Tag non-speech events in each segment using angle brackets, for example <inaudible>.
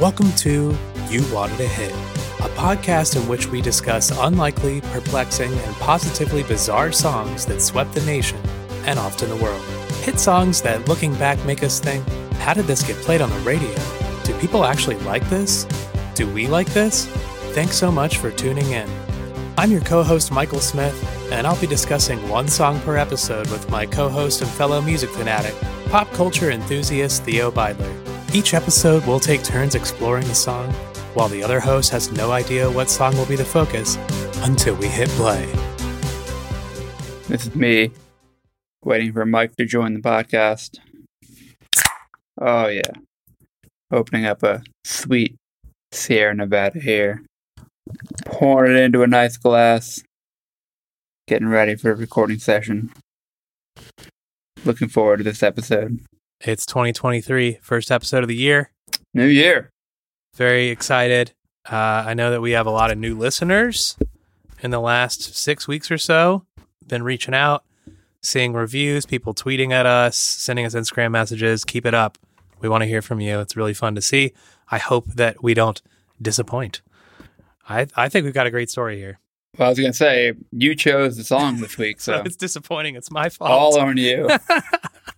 Welcome to You Wanted a Hit, a podcast in which we discuss unlikely, perplexing, and positively bizarre songs that swept the nation and often the world. Hit songs that, looking back, make us think how did this get played on the radio? Do people actually like this? Do we like this? Thanks so much for tuning in. I'm your co host, Michael Smith, and I'll be discussing one song per episode with my co host and fellow music fanatic, pop culture enthusiast Theo Beidler. Each episode, we'll take turns exploring a song, while the other host has no idea what song will be the focus until we hit play. This is me waiting for Mike to join the podcast. Oh, yeah. Opening up a sweet Sierra Nevada here. Pouring it into a nice glass. Getting ready for a recording session. Looking forward to this episode. It's 2023, first episode of the year. New year. Very excited. Uh, I know that we have a lot of new listeners in the last six weeks or so. Been reaching out, seeing reviews, people tweeting at us, sending us Instagram messages. Keep it up. We want to hear from you. It's really fun to see. I hope that we don't disappoint. I I think we've got a great story here. Well, I was going to say, you chose the song this week, so <laughs> it's disappointing. It's my fault. all on you. <laughs>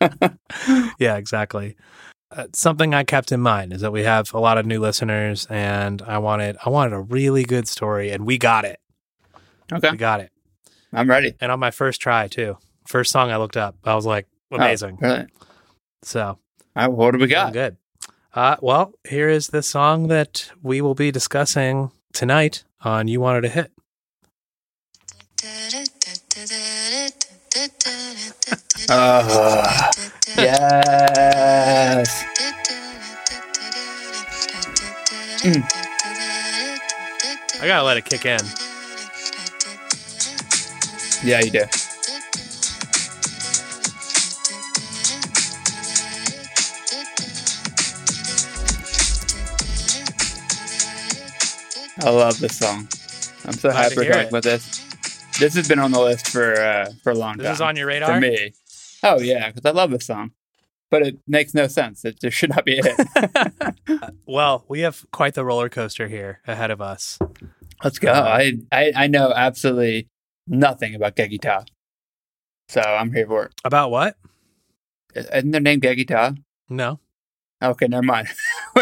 <laughs> yeah, exactly. Uh, something I kept in mind is that we have a lot of new listeners, and I wanted I wanted a really good story, and we got it. Okay. We got it, I'm ready. and on my first try too. First song I looked up, I was like, amazing. Oh, really? So All right, what do we got? good. Uh, well, here is the song that we will be discussing tonight on "You Wanted a Hit." Uh, yes. Mm. I gotta let it kick in. Yeah, you do. I love this song. I'm so Glad happy we're talking about this. This has been on the list for uh, for a long This time. This is on your radar for me. Oh yeah, because I love this song, but it makes no sense. It there should not be a hit. <laughs> <laughs> Well, we have quite the roller coaster here ahead of us. Let's go. I, I I know absolutely nothing about Geggy Tah, so I'm here for it. About what? Isn't their name Geggy Tah? No. Okay, never mind. <laughs>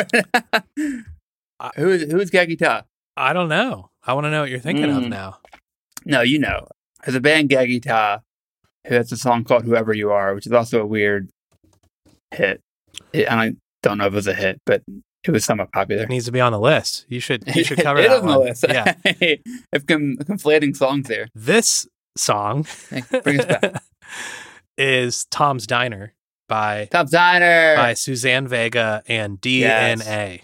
who is who is Geggy Tah? I don't know. I want to know what you're thinking of Mm. now. No, you know. There's a band Geggy Tah has a song called "Whoever You Are," which is also a weird hit. It, I don't know if it was a hit, but it was somewhat popular. It needs to be on the list. You should you should <laughs> cover it that is on the list. Yeah. <laughs> I've com- conflating songs here. This song Bring us back. <laughs> is Tom's Diner by Top Diner. by Suzanne Vega and DNA.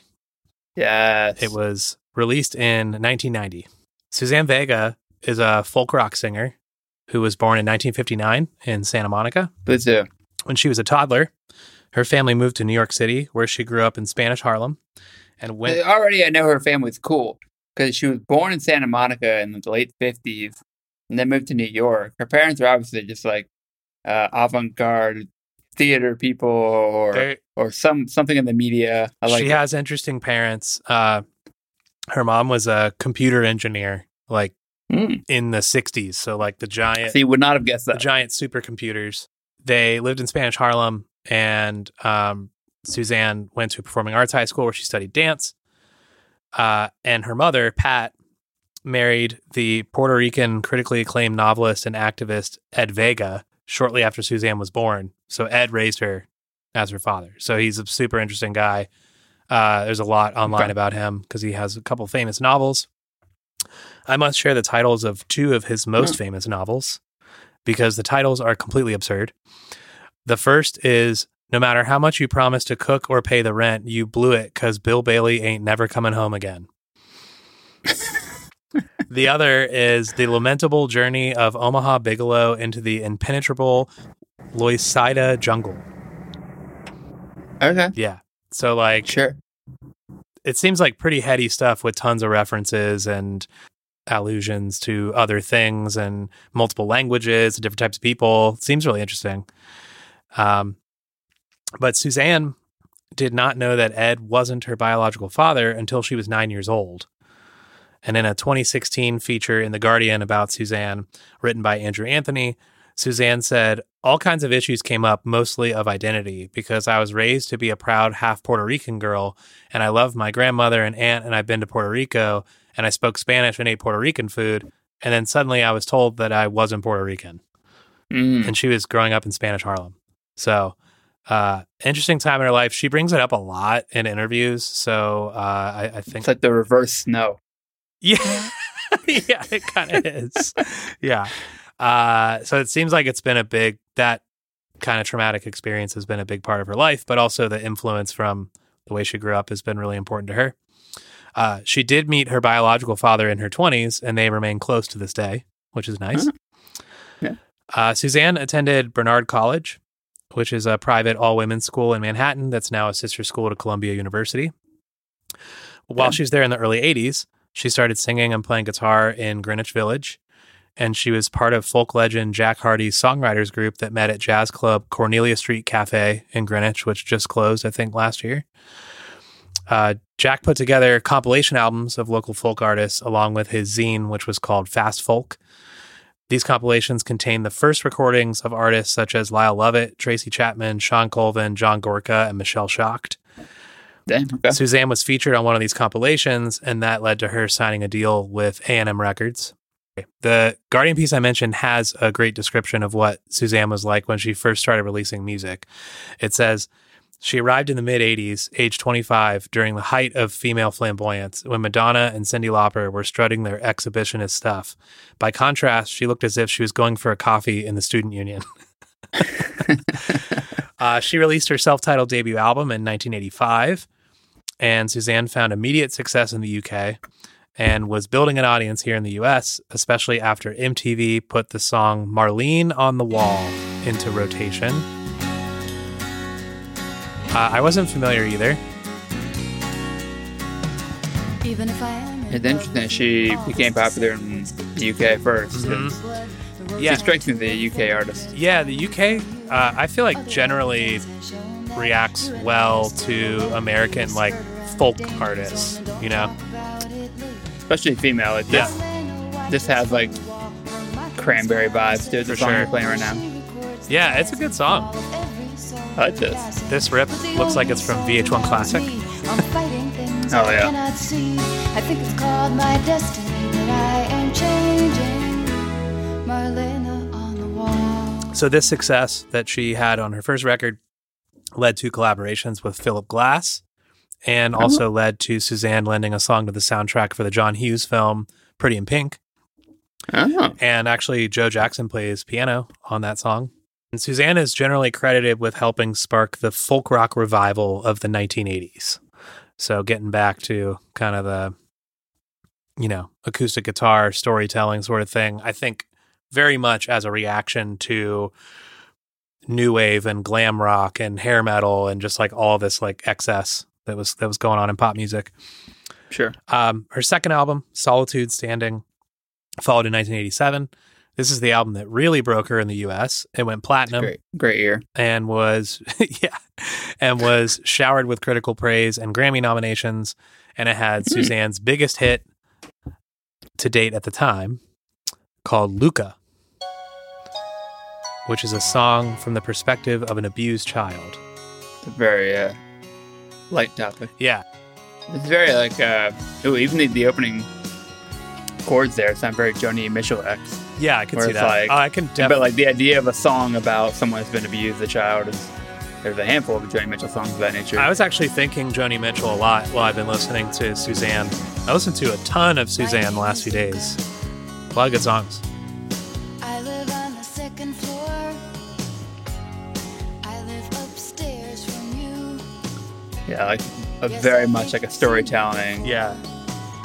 Yes. It was released in 1990. Suzanne Vega is a folk rock singer who was born in 1959 in Santa Monica. But too. When she was a toddler, her family moved to New York City, where she grew up in Spanish Harlem, and went. Already, I know her family's cool because she was born in Santa Monica in the late fifties, and then moved to New York. Her parents are obviously just like uh, avant-garde theater people, or They- or some something in the media. I like. she it. has interesting parents. Uh, her mom was a computer engineer, like Mm. in the 60s. So, like the giant, See, would not have guessed the that. giant supercomputers. They lived in Spanish Harlem, and um, Suzanne went to a performing arts high school where she studied dance. Uh, and her mother, Pat, married the Puerto Rican critically acclaimed novelist and activist Ed Vega shortly after Suzanne was born. So Ed raised her as her father. So he's a super interesting guy. Uh, there's a lot online Okay. about him because he has a couple famous novels. I must share the titles of two of his most Hmm. famous novels because the titles are completely absurd. The first is No matter how much you promise to cook or pay the rent, you blew it because Bill Bailey ain't never coming home again. the other is The Lamentable Journey of Omaha Bigelow into the Impenetrable Loisaida Jungle. Okay, Yeah. So, like, sure. it seems like pretty heady stuff with tons of references and allusions to other things and multiple languages, different types of people. Seems really interesting. Um, but Suzanne did not know that Ed wasn't her biological father until she was nine years old. And in a 2016 feature in The Guardian about Suzanne, written by Andrew Anthony, Suzanne said, All kinds of issues came up, mostly of identity, because I was raised to be a proud half Puerto Rican girl, and I love my grandmother and aunt, and I've been to Puerto Rico, and I spoke Spanish and ate Puerto Rican food. And then suddenly I was told that I wasn't Puerto Rican. Mm. And she was growing up in Spanish Harlem. So, uh, interesting time in her life. She brings it up a lot in interviews. So, uh, I, I think It's like the reverse snow. <laughs> yeah. yeah, it kind of is. Yeah. Uh, so it seems like it's been a big, that kind of traumatic experience has been a big part of her life, but also the influence from the way she grew up has been really important to her. Uh, she did meet her biological father in her 20s, and they remain close to this day, which is nice. Huh. Yeah. Uh, Suzanne attended Barnard College, which is a private all women's school in Manhattan that's now a sister school to Columbia University. While Yeah. she was there in the early 80s, she started singing and playing guitar in Greenwich Village. And she was part of folk legend Jack Hardy's songwriters group that met at Jazz Club Cornelia Street Cafe in Greenwich, which just closed, I think, last year. Uh, Jack put together compilation albums of local folk artists along with his zine, which was called Fast Folk. These compilations contain the first recordings of artists such as Lyle Lovett, Tracy Chapman, Shawn Colvin, John Gorka, and Michelle Shocked. Damn. Okay. Suzanne was featured on one of these compilations, and that led to her signing a deal with A&M Records. The Guardian piece I mentioned has a great description of what Suzanne was like when she first started releasing music. It says, she arrived in the mid 80s, age 25, during the height of female flamboyance, when Madonna and Cyndi Lauper were strutting their exhibitionist stuff. By contrast, she looked as if she was going for a coffee in the student union. <laughs> <laughs> uh, she released her self titled debut album in 1985, and Suzanne found immediate success in the UK and was building an audience here in the US, especially after MTV put the song Marlene on the Wall into rotation. Uh, I wasn't familiar either. Even if I am It's interesting that she became popular in the UK 1st Mhm. Yeah. She strikes me as the UK artist. Yeah, the UK, uh, I feel like generally reacts well to American like folk artists, you know? Especially female. Like Yeah. this, this has like cranberry vibes to it. The For song sure. you're playing right now. Yeah, it's a good song. I like this. This rip looks like it's from VH1 Classic. I'm fighting things Oh, yeah. cannot see. I think it's called my destiny that I am changing. Marlena on the wall. So this success that she had on her first record led to collaborations with Philip Glass and uh-huh. also led to Suzanne lending a song to the soundtrack for the John Hughes film Pretty in Pink. Oh, And actually, Joe Jackson plays piano on that song. And Suzanne is generally credited with helping spark the folk rock revival of the 1980s. So, getting back to kind of the, you know, acoustic guitar storytelling sort of thing, I think very much as a reaction to new wave and glam rock and hair metal and just like all this like excess that was that was going on in pop music. sure. Um, her second album, Solitude Standing, followed in 1987. This is the album that really broke her in the US. It went platinum Great, great ear. and was <laughs> yeah, and was showered with critical praise and Grammy nominations and it had Suzanne's biggest hit to date at the time called Luka, which is a song from the perspective of an abused child. It's a very uh, light topic. Yeah. It's very like uh, ooh, even the, the opening chords there sound very Joni Mitchell X. Yeah, I can Where see that. like- oh, I can But like the idea of a song about someone who's been abused as a child is there's a handful of Joni Mitchell songs of that nature. I was actually thinking Joni Mitchell a lot while I've been listening to Suzanne. I listened to a ton of Suzanne the last few days. A lot of good songs. I live on the second floor. I live upstairs from you. yeah, like a very much like a storytelling Yeah.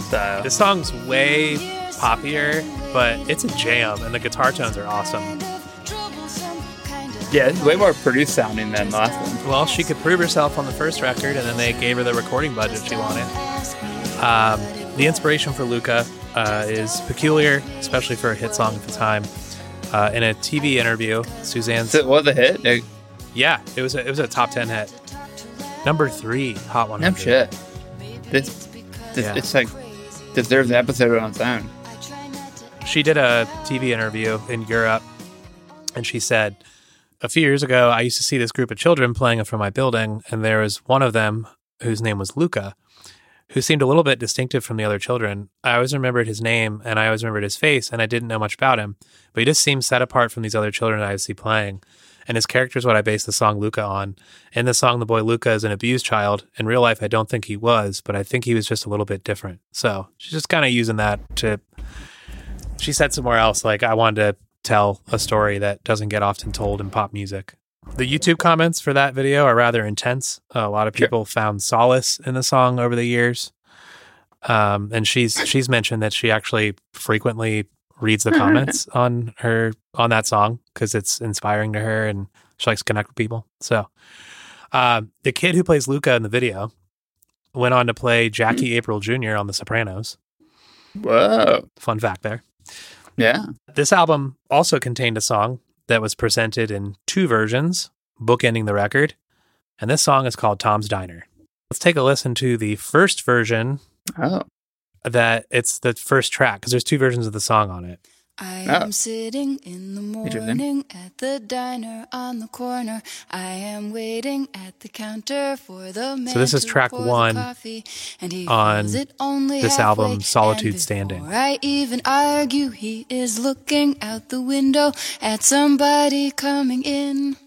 style. This song's way poppier, but it's a jam, and the guitar tones are awesome. Kind of troublesome, kind of Yeah, it's way more produced sounding than last one. Well, she could prove herself on the first record, and then they gave her the recording budget she wanted. Um, the inspiration for Luka uh, is peculiar, especially for a hit song at the time. Uh, in a TV interview, Suzanne So it was a hit. It- Yeah, it was a, it was a top ten hit. Number three, Hot 100. No shit. This, this Yeah. it's like deserves an episode on its own. She did a TV interview in Europe, and she said, A few years ago, I used to see this group of children playing in front of my building, and there was one of them whose name was Luka, who seemed a little bit distinctive from the other children. I always remembered his name, and I always remembered his face, and I didn't know much about him, but he just seemed set apart from these other children I see playing. And his character is what I based the song Luka on. In the song, the boy Luka is an abused child. In real life, I don't think he was, but I think he was just a little bit different. So she's just kind of using that to she said somewhere else like i wanted to tell a story that doesn't get often told in pop music. The youtube comments for that video are rather intense. A lot of Sure. people found solace in the song over the years. Um, and she's <laughs> she's mentioned that she actually frequently reads the comments on her on that song because it's inspiring to her and she likes to connect with people. So uh, the kid who plays luka in the video went on to play jackie aprile jr on the sopranos. Whoa. fun fact there Yeah. This album also contained a song that was presented in two versions, bookending the record. And this song is called Tom's Diner. Let's take a listen to the first version Oh. that it's the first track because there's two versions of the song on it. I Oh. am sitting in the morning at the diner on the corner. I am waiting at the counter for the man So this is track one coffee, and he on fills it only this album, Solitude Standing. I even argue, he is looking out the window at somebody coming in.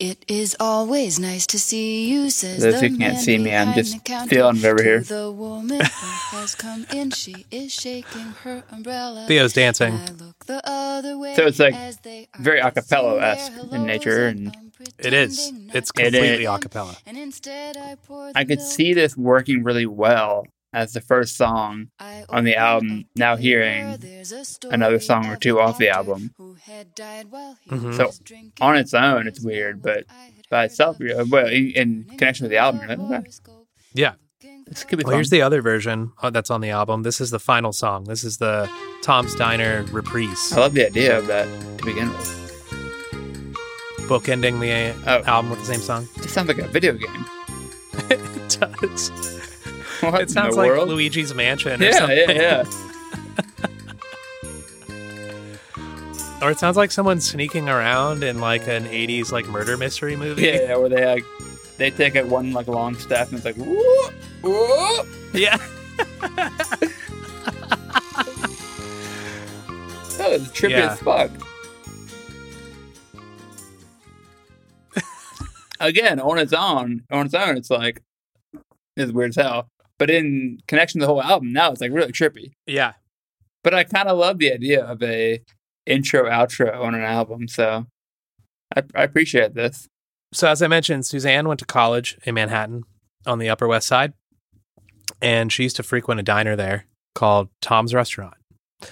It is always nice to see you, says Those the who can't man see me, I'm behind just the counter feeling over here. The woman who has come in, she is shaking her umbrella. Theo's dancing. I look the other way So it's like as they are very a kissing cappella-esque in nature, and and- I'm It is. pretending not It's to completely see a them. cappella. And instead I pour I could see this working really well as the first song on the album. Now hearing door, there's a story another song or two off the album. who had died while he Mhm. So, on its own, it's weird, but by itself, of yeah, well, in, in connection with the album, you're like, okay. Yeah. this could be Well, fun. here's the other version uh, that's on the album. This is the final song. This is the Tom's Diner reprise, I love the idea of that to begin with. bookending the Oh. album with the same song. It sounds like a video game. <laughs> it does. <laughs> What It sounds like world? Luigi's Mansion or Yeah, something. yeah, yeah. <laughs> Or it sounds like someone sneaking around in like an 80s like murder mystery movie. Yeah, yeah, where they like they take it one like long step and it's like whoop, whoop. Yeah. <laughs> Oh, it's trippy Yeah. as fuck. Again, on its own, on its own, it's like it's weird as hell. But in connection to the whole album, now it's like really trippy. Yeah. But I kind of love the idea of a intro outro on an album, so I, I appreciate this. So as I mentioned, Suzanne went to college in Manhattan on the Upper West Side, and she used to frequent a diner there called Tom's Restaurant. Does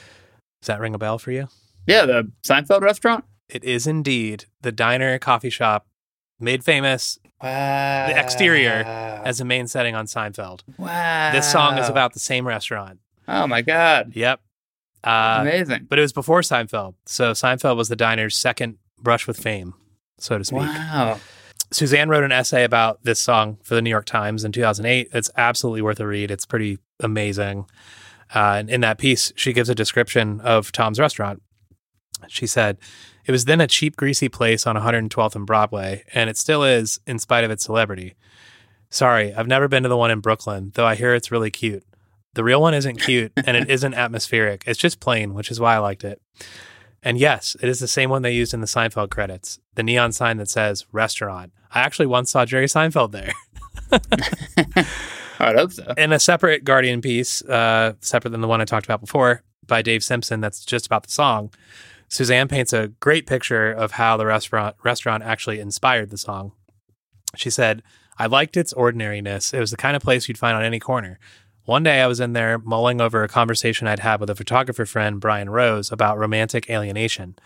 that ring a bell for you? Yeah, the Seinfeld restaurant. It is indeed the diner coffee shop made famous Wow. The exterior as a main setting on Seinfeld. wow. This song is about the same restaurant. Oh my god, Yep. Uh, amazing! but it was before Seinfeld. So Seinfeld was the diner's second brush with fame, so to speak. Wow. Suzanne wrote an essay about this song for the New York Times in 2008. It's absolutely worth a read. It's pretty amazing. Uh, and in that piece, she gives a description of Tom's restaurant. She said, It was then a cheap, greasy place on 112th and Broadway, and it still is, in spite of its celebrity. Sorry, I've never been to the one in Brooklyn, though I hear it's really cute. The real one isn't cute, <laughs> and it isn't atmospheric. It's just plain, which is why I liked it. And yes, it is the same one they used in the Seinfeld credits, the neon sign that says restaurant. I actually once saw Jerry Seinfeld there. <laughs> I would hope so. In a separate Guardian piece, uh, separate than the one I talked about before, by Dave Simpson, that's just about the song. Suzanne paints a great picture of how the restaurant restaurant actually inspired the song. She said, I liked its ordinariness. It was the kind of place you'd find on any corner. One day I was in there mulling over a conversation I'd had with a photographer friend, Brian Rose, about romantic alienation.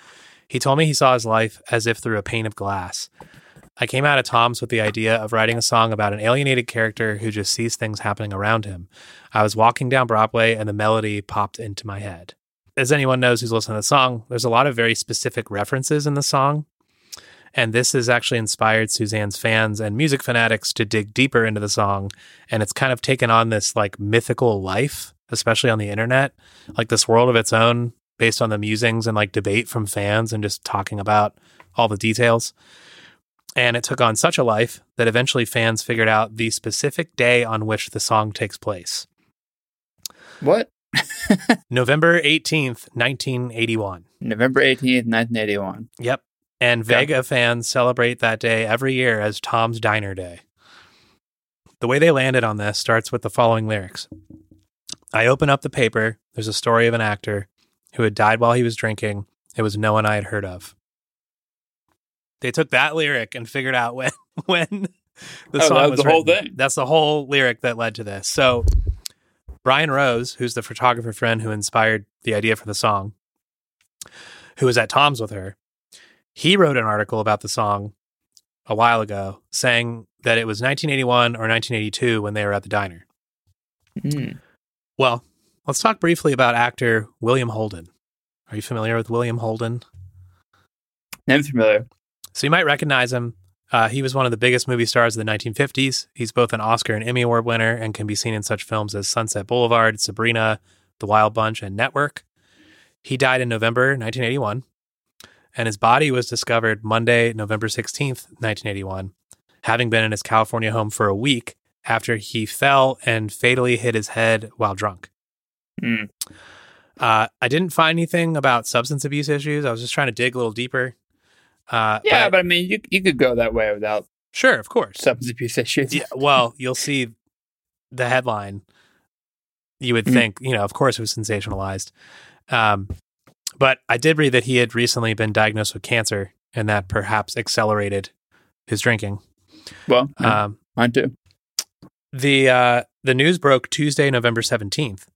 He told me he saw his life as if through a pane of glass. I came out of Tom's with the idea of writing a song about an alienated character who just sees things happening around him. I was walking down Broadway and the melody popped into my head. As anyone knows who's listened to the song, there's a lot of very specific references in the song. And this has actually inspired Suzanne's fans and music fanatics to dig deeper into the song. And it's kind of taken on this like mythical life, especially on the internet, like this world of its own based on the musings and like debate from fans and just talking about all the details. And it took on such a life that eventually fans figured out the specific day on which the song takes place What? <laughs> November 18th, 1981. November 18th, 1981. Yep. And. Vega fans celebrate that day every year as Tom's Diner Day. The way they landed on this starts with the following lyrics I open up the paper. There's a story of an actor who had died while he was drinking. It was no one I had heard of. They took that lyric and figured out when <laughs> when the Oh, song was was the whole thing. That's the whole lyric that led to this. So Brian Rose, who's the photographer friend who inspired the idea for the song, who was at Tom's with her, he wrote an article about the song a while ago saying that it was 1981 or 1982 when they were at the diner. Hmm. Well, let's talk briefly about actor William Holden. Are you familiar with William Holden? I'm familiar. So you might recognize him. Uh, he was one of the biggest movie stars of the 1950s. He's both an Oscar and Emmy Award winner and can be seen in such films as Sunset Boulevard, Sabrina, The Wild Bunch, and Network. He died in November 1981, and his body was discovered Monday, November 16th, 1981, having been in his California home for a week after he fell and fatally hit his head while drunk. Hmm. Uh, I didn't find anything about substance abuse issues. I was just trying to dig a little deeper. Uh, Yeah, but I mean, you you could go that way without sure, of course. substance abuse <laughs> issues. Yeah, well, you'll see the headline. You would Mhm. think, you know, of course, it was sensationalized. Um, but I did read that he had recently been diagnosed with cancer, and that perhaps accelerated his drinking. Well, yeah, Um, mine too. the uh, the news broke Tuesday, November seventeenth,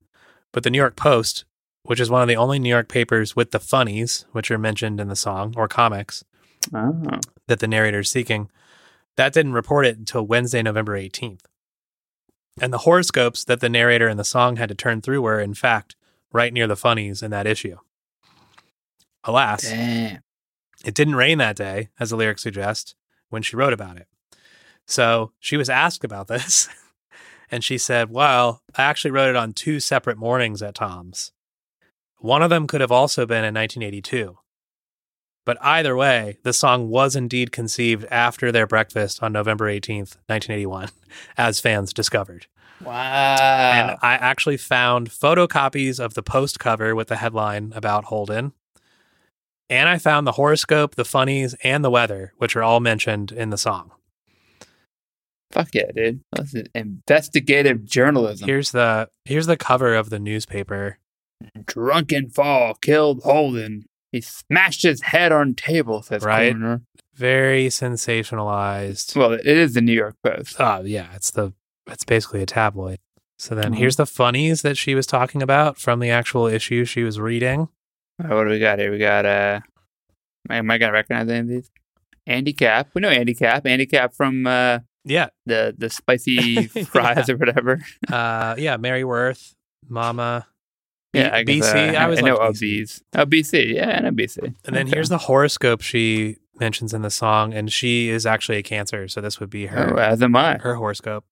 but the New York Post, which is one of the only New York papers with the funnies, which are mentioned in the song or comics Oh. that the narrator is seeking, that didn't report it until Wednesday, November eighteenth. And the horoscopes that the narrator in the song had to turn through were, in fact, right near the funnies in that issue. Alas, Damn. it didn't rain that day, as the lyrics suggest, when she wrote about it. So she was asked about <laughs> this, and she said, Well, I actually wrote it on two separate mornings at Tom's. One of them could have also been in 1982. But either way, the song was indeed conceived after their breakfast on November 18th, 1981, <laughs> as fans discovered. Wow. And I actually found photocopies of the post cover with the headline about Holden. And I found the horoscope, the funnies, and the weather, which are all mentioned in the song. Fuck yeah, dude. This is investigative journalism. Here's the here's the cover of the newspaper. Drunken fall killed Holden. He smashed his head on table, says Right. Very sensationalized. Well, it is the New York Post. Oh yeah, it's the it's basically a tabloid. So then Mhm. here's the funnies that she was talking about from the actual issue she was reading. Uh, what do we got here? We got uh am I gonna recognize any of these? Andy Capp. We know Andy Capp. Andy Capp from uh Yeah, the the spicy <laughs> fries or whatever. uh, yeah, Mary Worth, Mama. B- Yeah, I guess, BC. uh, I always know liked BC. Oh, BC. Yeah, I know BC. And then Okay. here's the horoscope she mentions in the song, and she is actually a Cancer, so this would be her Oh, as am I. her horoscope.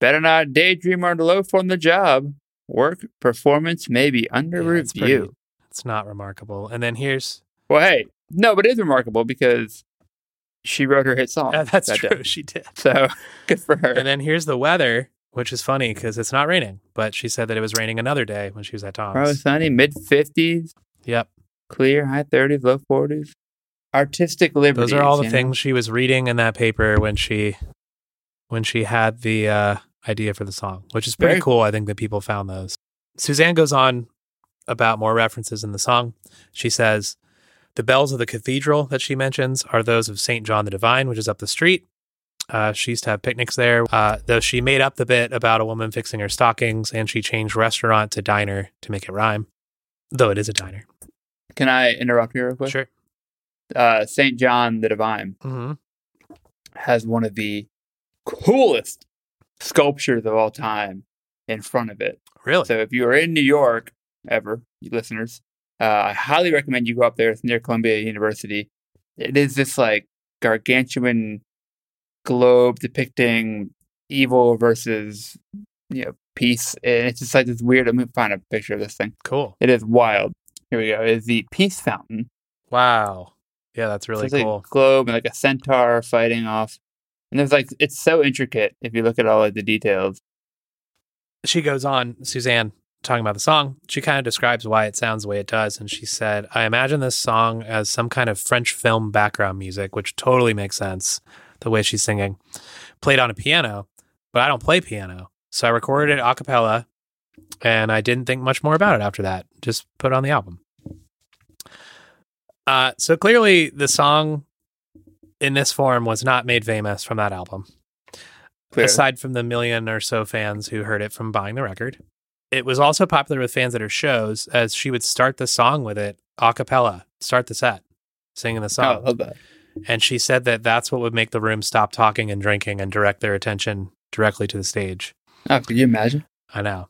Better not daydream or loaf on the job. Work performance may be under Yeah, it's review. pretty- It's not remarkable. And then here's Well, hey, no, but it is remarkable because she wrote her hit song. uh, <laughs> that's that true, day. she did. So <laughs> good for her. And then here's the weather, which is funny because it's not raining, but she said that it was raining another day when she was at Tom's. Probably sunny, mid 50s, Yep, clear, high 30s, low 40s. Artistic liberty. those are all the things she was reading in that paper when she when she had the uh, idea for the song, which is pretty Very cool. I think that people found those. Suzanne goes on about more references in the song. She says the bells of the cathedral that she mentions are those of St. John the Divine, which is up the street. Uh, she used to have picnics there, uh, though she made up the bit about a woman fixing her stockings and she changed restaurant to diner to make it rhyme, though it is a diner. Can I interrupt you real quick? Sure. Uh, St. John the Divine hmm has one of the coolest sculptures of all time in front of it. Really? So if you are in New York ever, you listeners, uh, I highly recommend you go up there. It's near Columbia University. it is this like gargantuan globe depicting evil versus you know peace. And it's just like this weird. Let me find a picture of this thing. Cool. It is wild. Here we go. It is the peace fountain. Wow. Yeah, that's So really it's like cool. a globe and like a centaur fighting off. And there's like it's so intricate if you look at all of the details. she goes on, Suzanne, talking about the song. She kind of describes why it sounds the way it does. And she said, I imagine this song as some kind of French film background music, which totally makes sense the way she's singing. Played on a piano, but I don't play piano. So I recorded it a cappella and I didn't think much more about it after that. Just put it on the album. Uh, so clearly, the song in this form was not made famous from that album Clearly. aside from the million or so fans who heard it from buying the record. It was also popular with fans at her shows as she would start the song with it a cappella, start the set, singing the Oh, I song. love that. And she said that that's what would make the room stop talking and drinking and direct their attention directly to the stage. Oh, could you imagine? I know.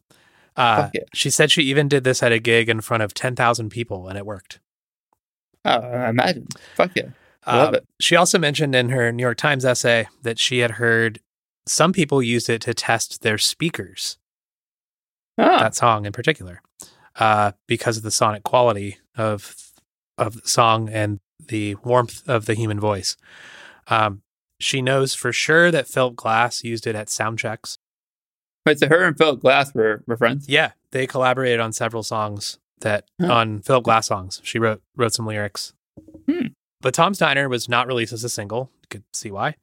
Uh, yeah. She said she even did this at a gig in front of 10,000 people and it worked. Oh, I imagine. Fuck yeah. I love Um, it. She also mentioned in her New York Times essay that she had heard some people used it to test their speakers. Oh, that song in particular, uh, because of the sonic quality of of the song and the warmth of the human voice. Um, she knows for sure that Philip Glass used it at sound checks. wait, so her and Philip Glass were, were friends? Yeah, they collaborated on several songs that Huh. on Philip Glass songs. She wrote wrote some lyrics. Hmm. But Tom's Diner was not released as a single. You could see why.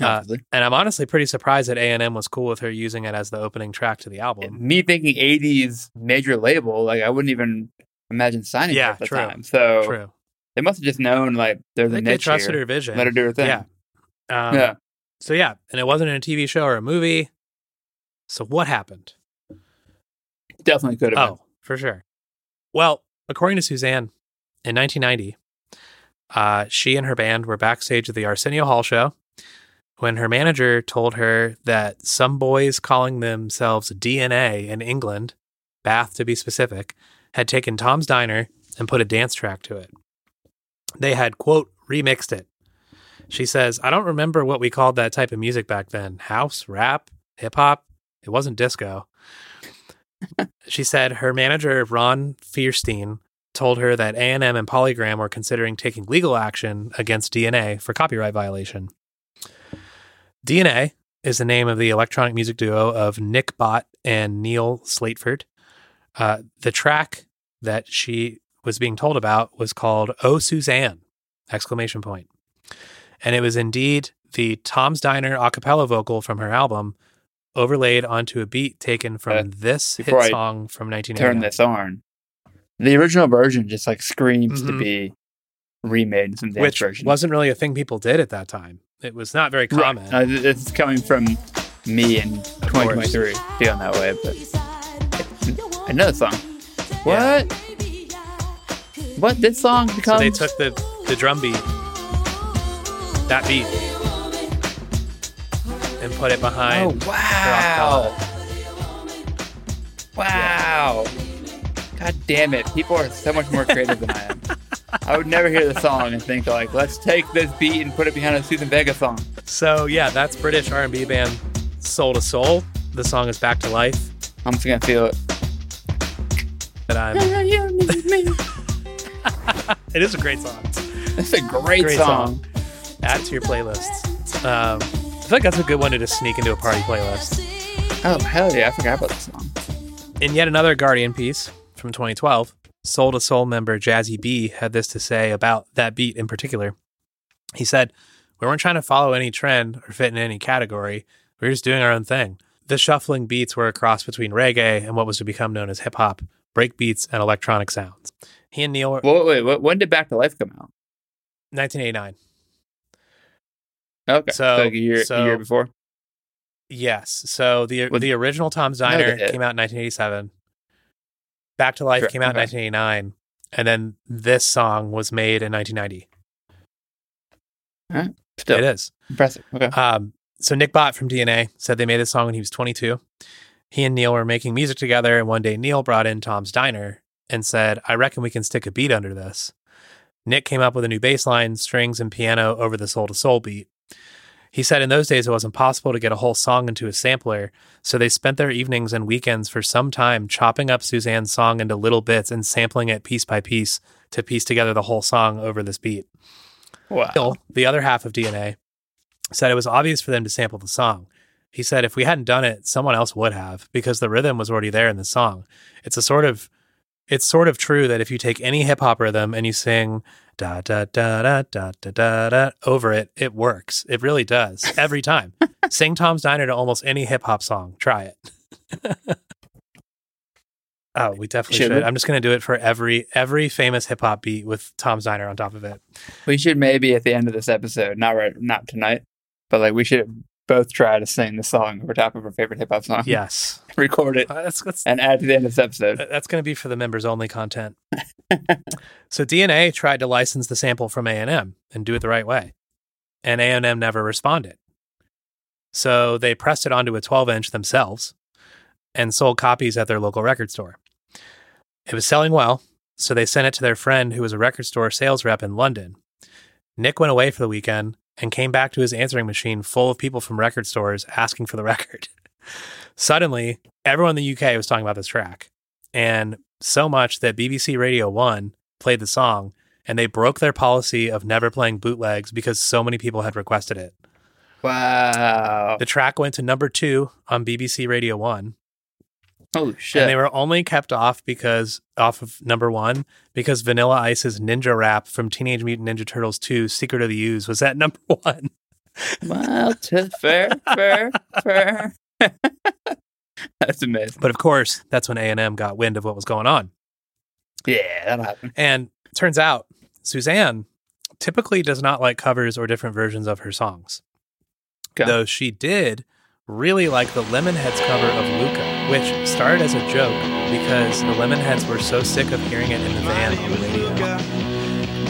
Uh, And I'm honestly pretty surprised that A&M was cool with her using it as the opening track to the album. Me thinking 80s major label, like I wouldn't even imagine signing Yeah, at the true. time. So True. They must have just known like there's a think they niche trusted here. her vision. Let her do her thing. Yeah. Um, yeah. So yeah, and it wasn't in a TV show or a movie. So what happened? Definitely could have Oh, for sure. Well, according to Suzanne, in 1990, uh, she and her band were backstage at the Arsenio Hall show when her manager told her that some boys calling themselves DNA in England, Bath to be specific, had taken Tom's Diner and put a dance track to it. They had, quote, remixed it. She says, I don't remember what we called that type of music back then house, rap, hip hop. It wasn't disco. <laughs> she said her manager, Ron Fierstein, told her that A&M and Polygram were considering taking legal action against DNA for copyright violation. DNA is the name of the electronic music duo of Nick Batt and Neil Slateford. Uh, the track that she was being told about was called "Oh Suzanne!" exclamation point, and it was indeed the Tom's Diner a cappella vocal from her album, overlaid onto a beat taken from Uh, this hit I song from Turn 1989. this on. The original version just like screams to Mhm. be remade in some dance which version. wasn't really a thing people did at that time. It was not very Right. common. Uh, th- this coming from me in 2023 feeling that way, but another song. Yeah. What? What this song so they took the the drum beat, that beat, and put it behind. Oh behind. wow! Wow! God damn it! People are so much more creative than I am. <laughs> I would never hear the song and think like, let's take this beat and put it behind a Susan Vega song. So yeah, that's British R and B band Soul II Soul. The song is Back to Life. I'm just gonna feel it. That I'm. <laughs> it is a great song. It's a great, Great song. Add to your playlists. Um, I feel like that's a good one to just sneak into a party playlist. Oh hell yeah! I forgot about this song. In yet another Guardian piece from 2012, Soul II Soul member Jazzy B had this to say about that beat in particular. He said, We weren't trying to follow any trend or fit in any category. We were just doing our own thing. The shuffling beats were a cross between reggae and what was to become known as hip hop, break beats, and electronic sounds. He and Neil were Wait, wait, wait, when did Back to Life come out? 1989. Okay, So- so, a year, so- a year before. Yes. So the the original Tom's Diner hit. came out in 1987. Back to Life Sure, came out okay. in 1989, and then this song was made in 1990. Still It is. impressive. Okay. Um, so Nick Batt from DNA said they made this song when he was 22. He and Neil were making music together, and one day Neil brought in Tom's Diner and said, "I reckon we can stick a beat under this." Nick came up with a new bass line, strings, and piano over the Soul II Soul beat. He said in those days it was impossible to get a whole song into a sampler, so they spent their evenings and weekends for some time chopping up Suzanne's song into little bits and sampling it piece by piece to piece together the whole song over this beat. Wow. Bill, the other half of DNA, said it was obvious for them to sample the song. He said if we hadn't done it, someone else would have because the rhythm was already there in the song. It's a sort of it's sort of true that if you take any hip hop rhythm and you sing da da da da da da da da over it, it works. It really does every time. <laughs> sing Tom's Diner to almost any hip hop song. Try it. oh, we definitely Should should. we? I'm just gonna do it for every every famous hip hop beat with Tom's Diner on top of it. We should maybe at the end of this episode, not right, not tonight, but like we should both try to sing the song over top of our favorite hip hop song. Yes, record it Uh, that's that's and add to the end of this episode. that's going to be for the members only content. <laughs> so DNA tried to license the sample from A&M and do it the right way. And A&M never responded. So they pressed it onto a 12-inch themselves and sold copies at their local record store. It was selling well, so they sent it to their friend who was a record store sales rep in London. Nick went away for the weekend and came back to his answering machine full of people from record stores asking for the <laughs> record. Suddenly, everyone in the UK was talking about this track, and so much that BBC Radio 1 played the song and they broke their policy of never playing bootlegs because so many people had requested it. Wow. The track went to number two on BBC Radio 1, Oh shit. and they were only kept off because off of number one because Vanilla Ice's Ninja Rap from Teenage Mutant Ninja Turtles 2 Secret of the Ooze was at <laughs> number one. well, fair, fair, fair. <laughs> That's amazing. But of course, that's when A&M got wind of what was going on. Yeah, that'll happen. And turns out Suzanne typically does not like covers or different versions of her songs. Okay. Though she did really like the Lemonheads cover of Luka, which started as a joke because the Lemonheads were so sick of hearing it in the van on the radio.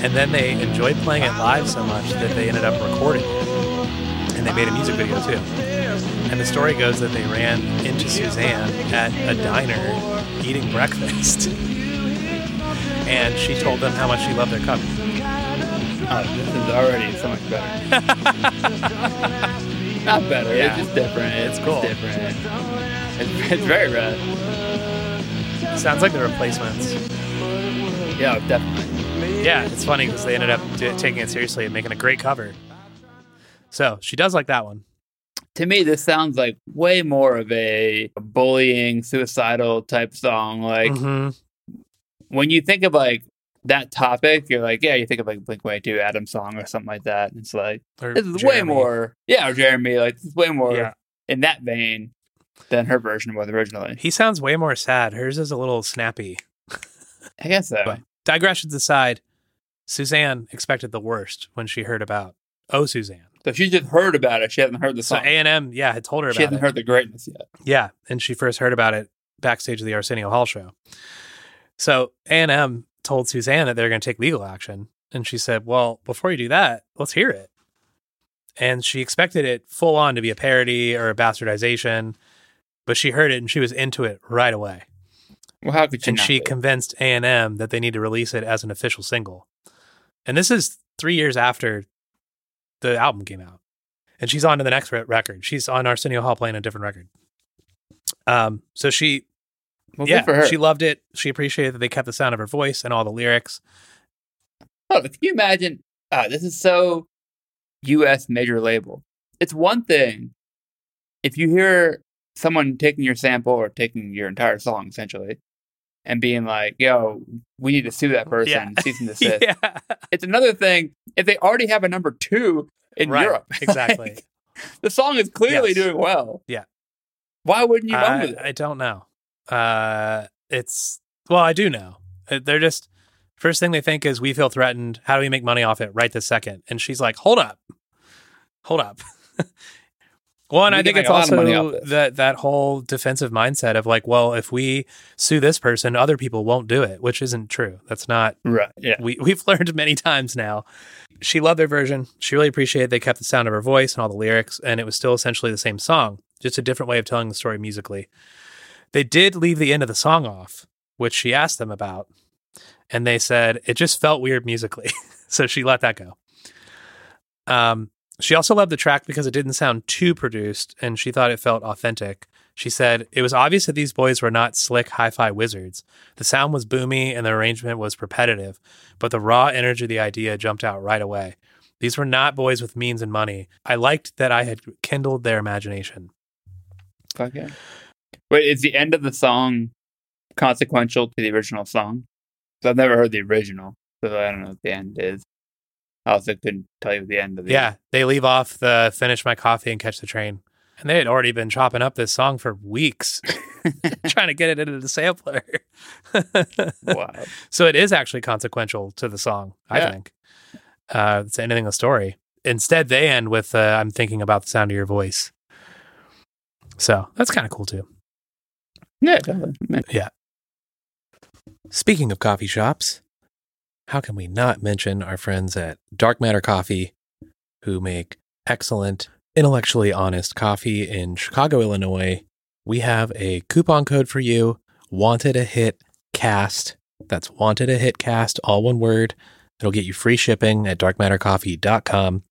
And then they enjoyed playing it live so much that they ended up recording it. And they made a music video too. And the story goes that they ran into Suzanne at a diner eating breakfast. <laughs> and she told them how much she loved their cover. Oh, this is already so much better. <laughs> Not better. Yeah. It's just different. It's cool. different. It's, it's very rad. Sounds like the replacements. Yeah, definitely. Yeah, it's funny because they ended up d- taking it seriously and making a great cover. So she does like that one. To me, this sounds like way more of a bullying, suicidal type song. Like Mhm. when you think of like that topic, you're like, yeah, you think of like Blink-182 Adam song or something like that. It's like Or this is way more, yeah, or Jeremy. Like is way more Yeah. in that vein than her version was originally. He sounds way more sad. Hers is a little snappy. I guess so. But digressions aside, Suzanne expected the worst when she heard about Oh Suzanne. So she just heard about it. She hasn't heard the So song. A and M, yeah, had told her about it. she hasn't it. heard the greatness yet. Yeah, and she first heard about it backstage of the Arsenio Hall show. So A and M told Suzanne that they're going to take legal action, and she said, "Well, before you do that, let's hear it." And she expected it full on to be a parody or a bastardization, but she heard it and she was into it right away. Well, how could she? and she be? convinced A and M that they need to release it as an official single. And this is three years after the album came out, and she's on to the next re- record. She's on Arsenio Hall playing a different record. Um, so she, well, yeah, she loved it. She appreciated that they kept the sound of her voice and all the lyrics. Oh, can you imagine? Ah, this is so U.S. major label. It's one thing if you hear someone taking your sample or taking your entire song essentially and being like, "Yo, we need to sue that <laughs> person, Yeah. cease and desist." yeah, It's another thing if they already have a number two in Right, Europe. <laughs> exactly. Like, the song is clearly Yes. doing well. Yeah. Why wouldn't you run I, with it? I don't know. Uh, it's well, I do know. Uh, They're just first thing they think is we feel threatened. How do we make money off it right this second? And she's like, hold up, hold up. <laughs> One, We I think it's a lot of money off also that that whole defensive mindset of like, well, if we sue this person, other people won't do it, which isn't true. That's not right. Yeah. we we've <laughs> learned many times now. She loved their version. She really appreciated they kept the sound of her voice and all the lyrics, and it was still essentially the same song, just a different way of telling the story musically. They did leave the end of the song off, which she asked them about, and they said it just felt weird musically. <laughs> so she let that go. Um, she also loved the track because it didn't sound too produced and she thought it felt authentic. She said, It was obvious that these boys were not slick hi fi wizards. The sound was boomy and the arrangement was repetitive, but the raw energy of the idea jumped out right away. These were not boys with means and money. I liked that I had kindled their imagination. Fuck yeah. Wait, is the end of the song consequential to the original song? I've never heard the original, so I don't know what the end is. I also couldn't tell you the end of the Yeah, they leave off the finish my coffee and catch the train. And they had already been chopping up this song for weeks, <laughs> trying to get it into the sampler. Wow. <laughs> So it is actually consequential to the song, I Yeah. think. Uh, it's ending the story. Instead, they end with uh, "I'm thinking about the sound of your voice." So that's kind of cool too. Yeah, definitely. Man, Speaking of coffee shops, how can we not mention our friends at Dark Matter Coffee, who make excellent, intellectually honest coffee in Chicago, Illinois? We have a coupon code for you Wanted a Hit Cast. That's Wanted a Hit Cast, all one word. It'll get you free shipping at darkmattercoffee.com.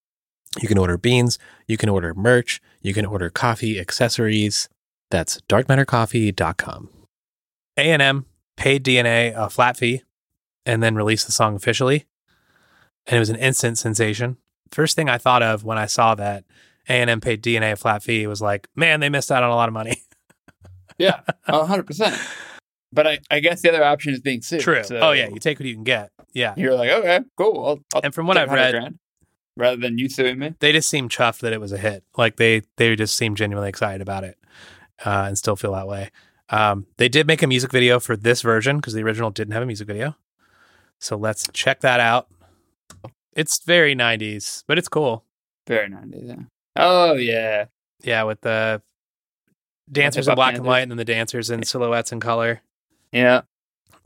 You can order beans, you can order merch, you can order coffee accessories. That's darkmattercoffee.com. A&M paid DNA a flat fee and then released the song officially. And it was an instant sensation. First thing I thought of when I saw that A&M paid DNA a flat fee was like, man, they missed out on a lot of money. <laughs> yeah, a hundred percent. But I, I guess the other option is being sued. True. so Oh yeah, you take what you can get. Yeah. You're like, okay, cool. I'll, I'll And from what I've read- grand, rather than you suing me. They just seem chuffed that it was a hit. Like they they just seem genuinely excited about it, uh, and still feel that way. Um, they did make a music video for this version because the original didn't have a music video. So let's check that out. It's very 90s, but it's cool. Very nineties. Yeah. Oh yeah. Yeah, with the dancers in black and white and then the dancers in silhouettes in color. Yeah.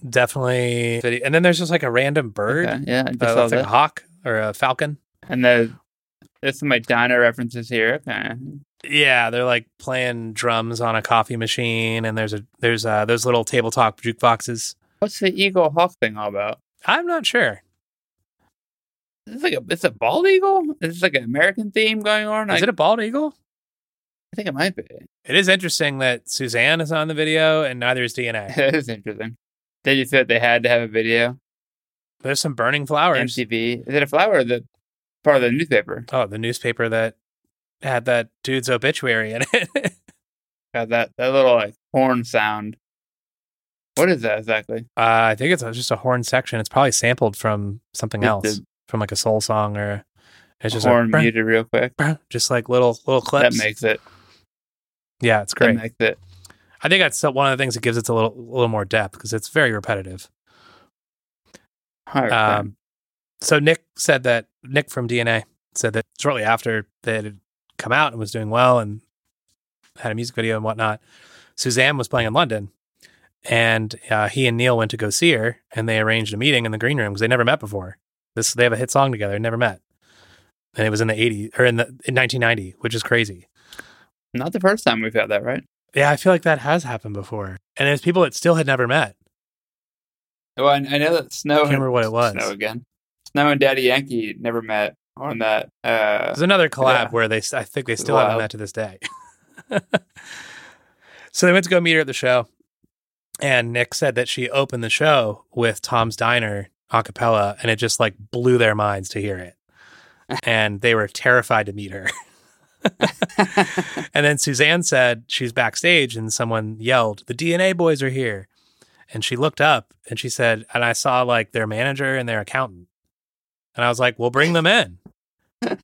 Definitely. And then there's just like a random bird. Okay, Yeah. I Uh, like that. a hawk or a falcon. And the there's some like diner references here. Okay. Yeah, they're like playing drums on a coffee machine, and there's a there's uh those little table talk jukeboxes. What's the eagle hawk thing all about? I'm not sure. It's like a it's a bald eagle. It's like an American theme going on. Is I, it a bald eagle? I think it might be. It is interesting that Suzanne is on the video and neither is DNA. <laughs> That is interesting. They just said they had to have a video. There's some burning flowers. MTV. Is it a flower or the part of the newspaper? Oh, the newspaper that had that dude's obituary in it. <laughs> Got that that little like horn sound. What is that exactly? uh, I think it's just a horn section. It's probably sampled from something else, the from like a soul song or it's just horn a, muted real quick. just like little little clips. That makes it. yeah, it's That great. makes it. I think that's one of the things that gives it a little a little more depth because it's very repetitive. Um, so Nick said that Nick from DNA said that shortly after they had come out and was doing well and had a music video and whatnot, Suzanne was playing in London, and uh, he and Neil went to go see her, and they arranged a meeting in the green room because they never met before. This they have a hit song together, never met, and it was in the '80s or in the in 1990, which is crazy. Not the first time we've had that, right? Yeah, I feel like that has happened before, and there's people that still had never met. Well, I, I know that Snow. can't remember what it was. Snow again. Snow and Daddy Yankee never met on that. Uh, There's another collab Yeah. where they, I think they still haven't met to this day. <laughs> so they went to go meet her at the show, and Nick said that she opened the show with Tom's Diner a cappella, and it just like blew their minds to hear it, <laughs> and they were terrified to meet her. <laughs> and then Suzanne said she's backstage, and someone yelled, "The DNA boys are here!" And she looked up and she said, and I saw like their manager and their accountant, and I was like, "Well, bring them in." <laughs>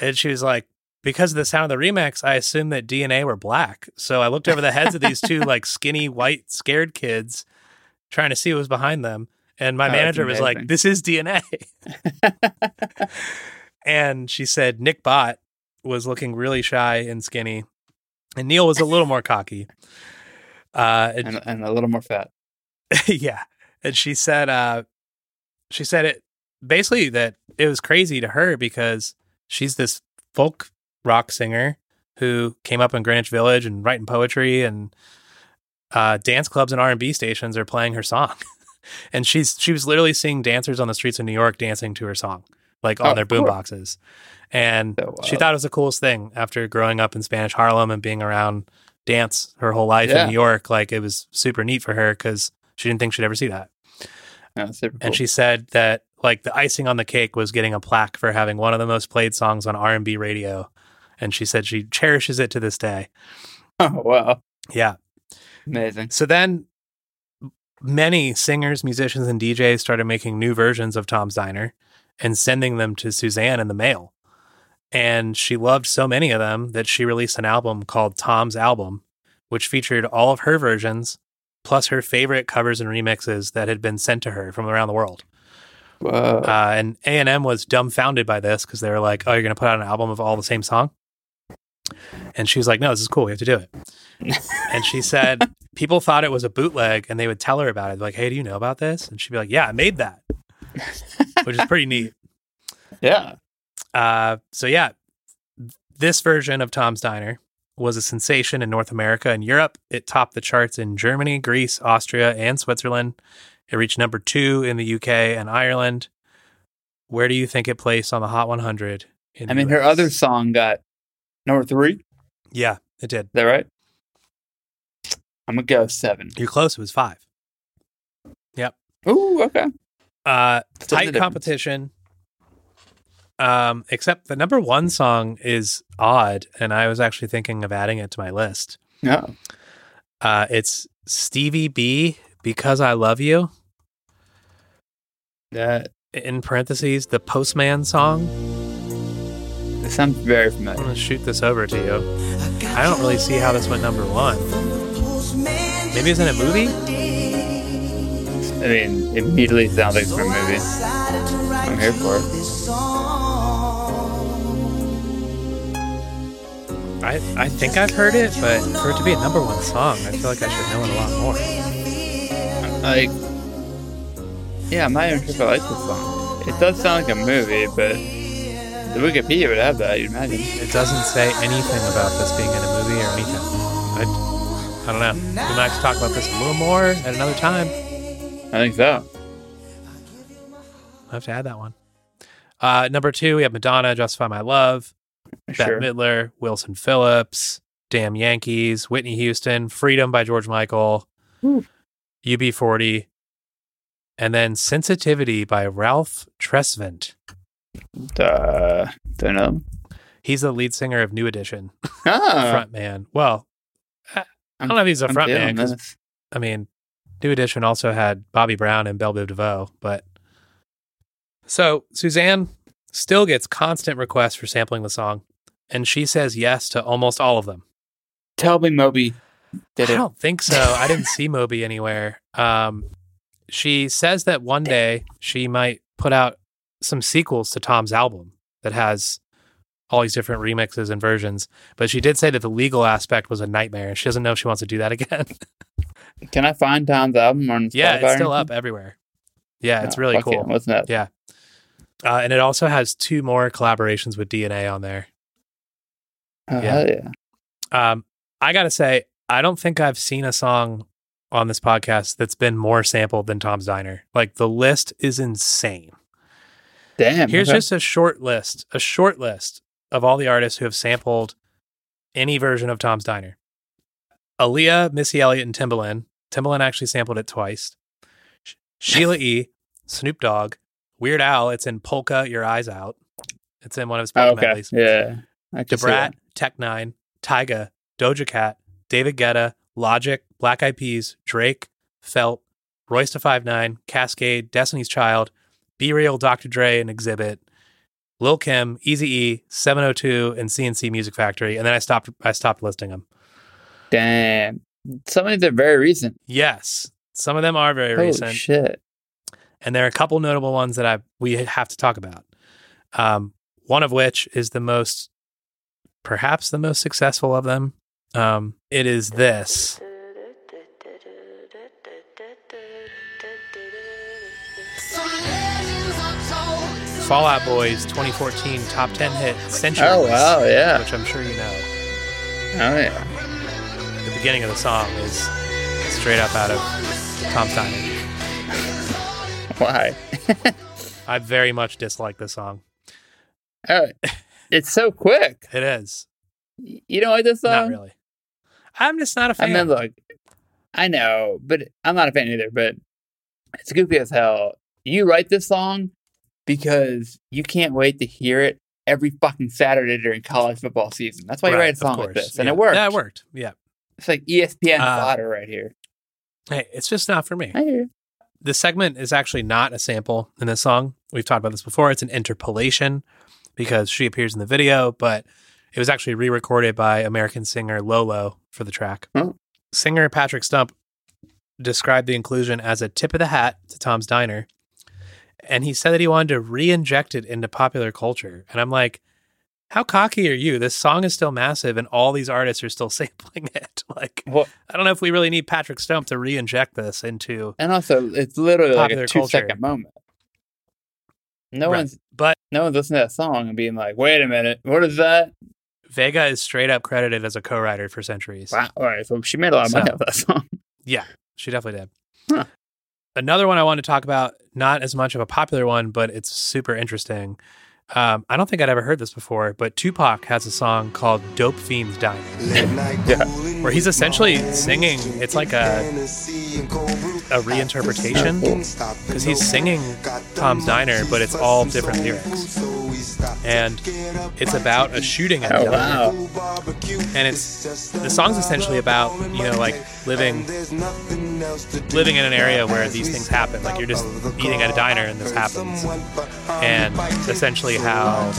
And she was like, because of the sound of the remix, I assumed that DNA were black. So I looked over the heads of these two <laughs> like skinny white scared kids trying to see what was behind them. And my Oh, manager was like. This is DNA. <laughs> and she said Nick Batt was looking really shy and skinny. And Neil was a little more cocky. Uh and and, and a little more fat. <laughs> yeah. And she said uh she said it basically that it was crazy to her because she's this folk rock singer who came up in Greenwich Village and writing poetry and uh dance clubs and R&B stations are playing her song. <laughs> and she's she was literally seeing dancers on the streets of New York dancing to her song, like on Oh, their of course. boom boxes. And So she thought it was the coolest thing after growing up in Spanish Harlem and being around dance her whole life Yeah. in New York. Like it was super neat for her because she didn't think she'd ever see that. Yeah, cool. And she said that like the icing on the cake was getting a plaque for having one of the most played songs on R&B radio. And she said she cherishes it to this day. <laughs> oh wow, Yeah. amazing. So then many singers, musicians, and DJs started making new versions of Tom's Diner and sending them to Suzanne in the mail. And she loved so many of them that she released an album called Tom's Album, which featured all of her versions plus her favorite covers and remixes that had been sent to her from around the world. Uh, and A&M was dumbfounded by this because they were like, oh, you're going to put out an album of all the same song? And she was like, no, this is cool. We have to do it. <laughs> and she said people thought it was a bootleg and they would tell her about it. Like, hey, do you know about this? And she'd be like, yeah, I made that, which is pretty <laughs> neat. yeah. Uh, so, yeah, this version of Tom's Diner was a sensation in North America and Europe. It topped the charts in Germany, Greece, Austria, and Switzerland. It reached number two in the UK and Ireland. Where do you think it placed on the Hot 100? In I mean, her other song got number three. Yeah, it did. that right? I'm gonna go seven. You're close. It was five. Yep. Ooh, okay. Uh, tight competition. Um, except the number one song is odd, and I was actually thinking of adding it to my list. No. Uh, it's Stevie B because I love you. That In parentheses, the Postman song. That sounds very familiar. I'm gonna shoot this over to you. I don't really see how this went number one. Maybe it's in a movie. I mean, immediately sounds like it's from a movie. I'm here for it. I I think I've heard it, but for it to be a number one song, I feel like I should know it a lot more. Like, yeah, I'm not even sure if I like this song. It does sound like a movie, but the Wikipedia would have that, you'd imagine. It doesn't say anything about this being in a movie or anything. I, I don't know. We might have to talk about this a little more at another time. I think so. I have to add that one. Uh, number two, we have Madonna, "Justify My Love," Sure. Bette Midler, Wilson Phillips, "Damn Yankees," Whitney Houston, "Freedom" by George Michael, Whew. UB40, and then "Sensitivity" by Ralph Tresvant. Uh, don't know. He's the lead singer of New Edition, Ah, frontman. Well, I, don't know if he's a I'm frontman feeling because. I mean, New Edition also had Bobby Brown and Bell Biv DeVoe, but so Suzanne still gets constant requests for sampling the song, and she says yes to almost all of them. Tell me Moby did I it. don't think so. I didn't <laughs> see Moby anywhere. Um, she says that one day she might put out some sequels to Tom's album that has all these different remixes and versions. But she did say that the legal aspect was a nightmare. She doesn't know if she wants to do that <laughs> again. Can I find Tom's album on Spotify? yeah, it's still up everywhere. Yeah, it's Oh, really cool. that? Yeah. Uh, and it also has two more collaborations with DNA on there. Oh, Yeah. hell yeah. Um, I gotta say, I don't think I've seen a song on this podcast that's been more sampled than Tom's Diner. Like the list is insane. Damn. Here's okay. just a short list, a short list of all the artists who have sampled any version of Tom's Diner. Aaliyah, Missy Elliott, and Timbaland. Timbaland actually sampled it twice. Sh- Sheila E., Snoop Dogg, Weird Al. It's in Polka, Your Eyes Out. It's in one of his Oh, Polka okay. medleys. Yeah. I can see Da Brat. Tech N9ne, Tyga, Doja Cat, David Guetta, Logic, Black Eyed Peas, Drake, Felt, Royce da 5'9", Cascade, Destiny's Child, B-Real, Dr. Dre, and Xzibit, Lil Kim, Easy E, 702, and C+C Music Factory. And then I stopped. I stopped listing them. Damn. Some of these are very recent. Yes, some of them are very Holy recent, shit. and there are a couple notable ones that I we have to talk about. Um, one of which is the most, perhaps the most successful of them. Um, it is this. Fall Out Boy's 2014 top 10 hit Centuries, Oh, wow. Yeah. which I'm sure you know. Oh, yeah. The beginning of the song is straight up out of Tom Diner. Why? <laughs> I very much dislike this song. Oh, it's so quick. It is You don't like this song? not really. I'm just not a fan. I mean, look, I know, but I'm not a fan either. But it's goofy as hell. You write this song because you can't wait to hear it every fucking Saturday during college football season. That's why you write a song like this, and Yeah. it worked. Yeah, it worked. Yeah. It's like ESPN Uh, fodder right here. Hey, it's just not for me. I hear you. This segment is actually not a sample in this song. We've talked about this before. It's an interpolation because she appears in the video, but it was actually re recorded by American singer Lolo for the track. Oh. Singer Patrick Stump described the inclusion as a tip of the hat to Tom's Diner. And he said that he wanted to re inject it into popular culture. And I'm like, how cocky are you? This song is still massive and all these artists are still <laughs> sampling it. <laughs> Like, Well, I don't know if we really need Patrick Stump to re inject this into and also, it's literally like a two second culture. moment. No Right. one's But no one's listening to that song and being like, "Wait a minute, what is that?" Vega is straight up credited as a co writer for Centuries. Wow. All right, so she made a lot of money So- off that song. Yeah, she definitely did. Huh. Another one I want to talk about, not as much of a popular one, but it's super interesting. Um, I don't think I'd ever heard this before, but Tupac has a song called Dope Fiends Diner, <laughs> Yeah. where he's essentially singing, it's like a, a reinterpretation, because he's singing Tom's Diner, but it's all different lyrics. And it's about a shooting at Oh wow. and it's the song's essentially about you know like living living in an area where these things happen like you're just eating at a diner and this happens and essentially how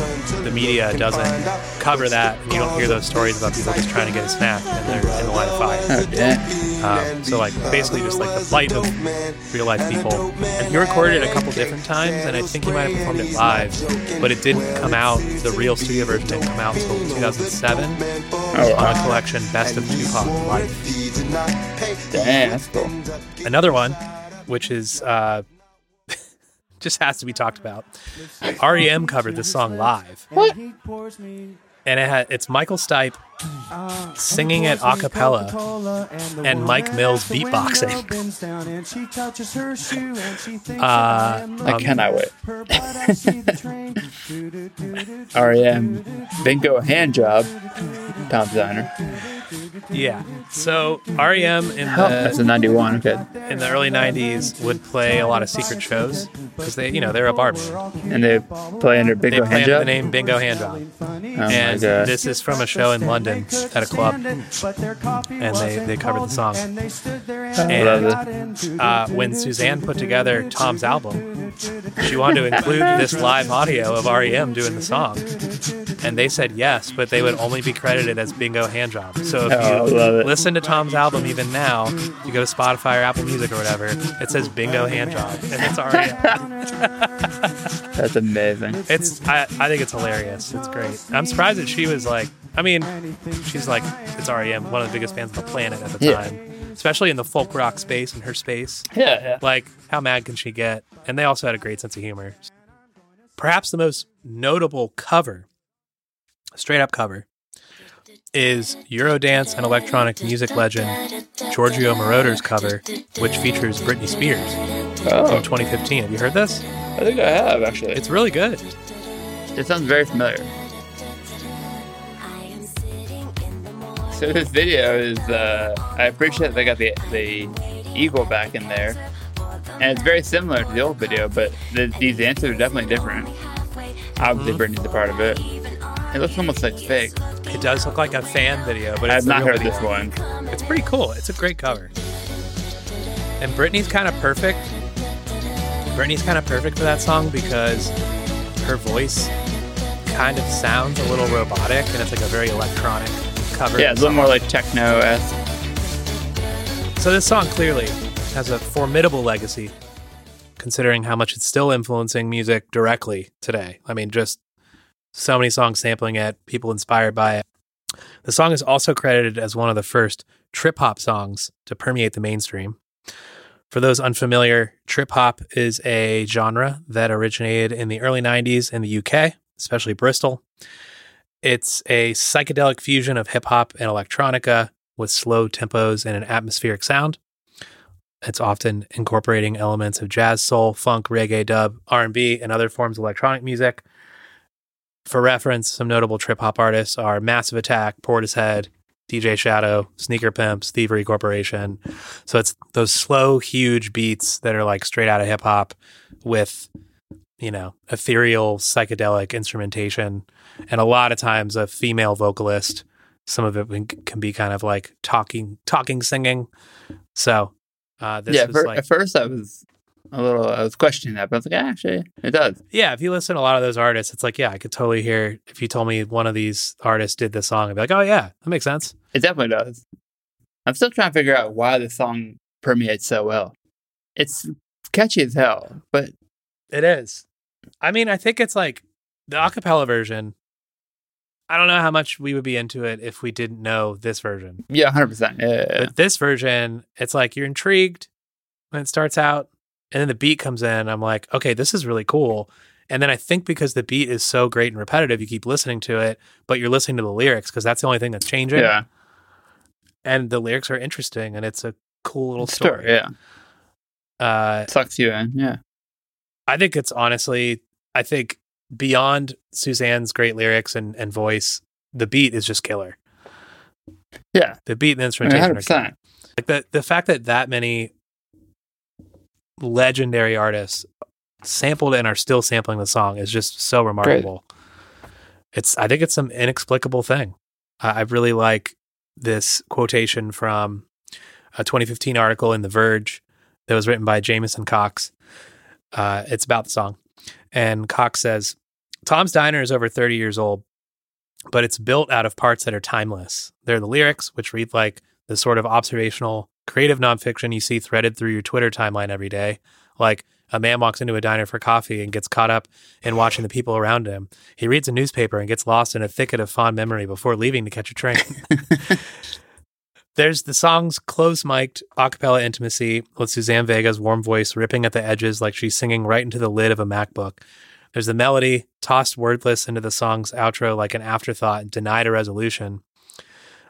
the media doesn't cover that and you don't hear those stories about people just trying to get a snack and they're in the line of fire Oh damn. Um, so like basically just like the plight of real life people and he recorded it a couple different times and i think he might have performed it live but it didn't come out the real studio version didn't come out until 2007 Oh on wow. a collection Best of Tupac Life. Damn, that's cool. Another one, which is uh, <laughs> just has to be talked about. REM covered this song live, What? And it had, it's Michael Stipe singing it a cappella and Mike Mills beatboxing. <laughs> Uh, I um, cannot wait. <laughs> REM, bingo hand job. Tom's Diner. Yeah. So REM in Oh, that's the a 91. Okay. in the early '90s would play a lot of secret shows because they, you know, they're a bar band. And they play under They bingo play hand under the name Bingo Hand Job. Oh and this is from a show in London at a club, and they, they covered the song. I it. Uh, when Suzanne put together Tom's album, she wanted to include this live audio of REM doing the song, and they said yes, but they would only be credited as Bingo Handjob. So if Oh, you it. listen to Tom's album even now, you go to Spotify or Apple Music or whatever, it says Bingo Handjob, and it's REM. <laughs> That's amazing. It's I, I think it's hilarious. It's great. I'm surprised that she was like I mean, she's like it's REM, one of the biggest bands on the planet at the Yeah. time. Especially in the folk rock space and her space. Yeah, yeah. Like, how mad can she get? And they also had a great sense of humor. Perhaps the most notable cover, straight up cover, is Eurodance and electronic music legend Giorgio Moroder's cover, which features Britney Spears Oh, from 2015. Have you heard this? I think I have actually. It's really good. it sounds very familiar. So this video is, uh, I appreciate that they got the the eagle back in there, and it's very similar to the old video, but the, these answers are definitely different. Obviously, Mhm. Britney's a part of it. It looks almost like fake. It does look like a fan video, but I it's have not heard video. this one. It's pretty cool. It's a great cover. And Britney's kind of perfect. Britney's kind of perfect for that song because her voice kind of sounds a little robotic and it's like a very electronic cover. Yeah, it's a little more like techno esque. So this song clearly has a formidable legacy considering how much it's still influencing music directly today. I mean, just so many songs sampling it, people inspired by it. The song is also credited as one of the first trip hop songs to permeate the mainstream. For those unfamiliar, trip hop is a genre that originated in the early 90s in the UK, especially Bristol. It's a psychedelic fusion of hip hop and electronica with slow tempos and an atmospheric sound. It's often incorporating elements of jazz, soul, funk, reggae, dub, R&B, and other forms of electronic music. For reference, some notable trip hop artists are Massive Attack, Portishead, DJ Shadow, Sneaker Pimps, Thievery Corporation. So it's those slow, huge beats that are like straight out of hip hop with, you know, ethereal, psychedelic instrumentation. And a lot of times a female vocalist. Some of it can be kind of like talking, talking, singing. So, uh, this yeah, was fir- like, at first I was a little, I was questioning that, but I was like, "Ah, actually, it does. yeah, if you listen to a lot of those artists, it's like, yeah, I could totally hear if you told me one of these artists did this song, I'd be like, oh, yeah, that makes sense. It definitely does. I'm still trying to figure out why the song permeates so well. It's catchy as hell, but It is. I mean, I think it's like the acapella version. I don't know how much we would be into it if we didn't know this version. yeah, 100%. Yeah, yeah, yeah. But this version, it's like you're intrigued when it starts out, and then the beat comes in. I'm like, okay, this is really cool. And then I think because the beat is so great and repetitive, you keep listening to it, but you're listening to the lyrics because that's the only thing that's changing. yeah. And the lyrics are interesting, and it's a cool little story. Story, yeah. Uh, Sucks you in. Yeah. I think it's honestly, I think beyond Suzanne's great lyrics and, and voice, the beat is just killer. Yeah. The beat and the instrumentation are killer. 100%. like the the fact that that many legendary artists sampled and are still sampling the song is just so remarkable. It's I think it's some inexplicable thing. I I really like this quotation from a 2015 article in The Verge that was written by Jamieson Cox. Uh, it's about the song, and Cox says, "Tom's Diner is over 30 years old, but it's built out of parts that are timeless. They're the lyrics, which read like the sort of observational, creative nonfiction you see threaded through your Twitter timeline every day. Like a man walks into a diner for coffee and gets caught up in watching the people around him. He reads a newspaper and gets lost in a thicket of fond memory before leaving to catch a train. <laughs> <laughs> There's the song's close mic'd a cappella intimacy with Suzanne Vega's warm voice ripping at the edges like she's singing right into the lid of a MacBook. There's the melody tossed wordless into the song's outro like an afterthought and denied a resolution.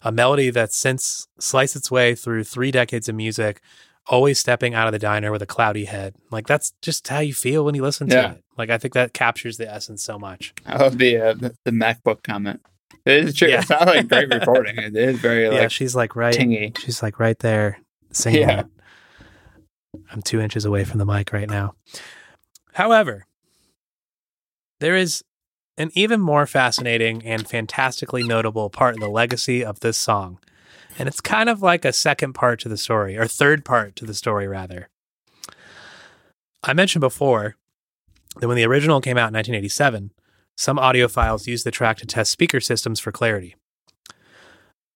A melody that's since sliced its way through three decades of music, always stepping out of the diner with a cloudy head. Like that's just how you feel when you listen to it. Like I think that captures the essence so much. I love the, uh, the MacBook comment. It is true. Yeah. It sounds like great <laughs> recording. It is very yeah, like she's like right tingy. She's like right there singing. Yeah. it. I'm two inches away from the mic right now. However, there is an even more fascinating and fantastically notable part of the legacy of this song. And it's kind of like a second part to the story, or third part to the story, rather. I mentioned before that when the original came out in 1987, some audiophiles use the track to test speaker systems for clarity.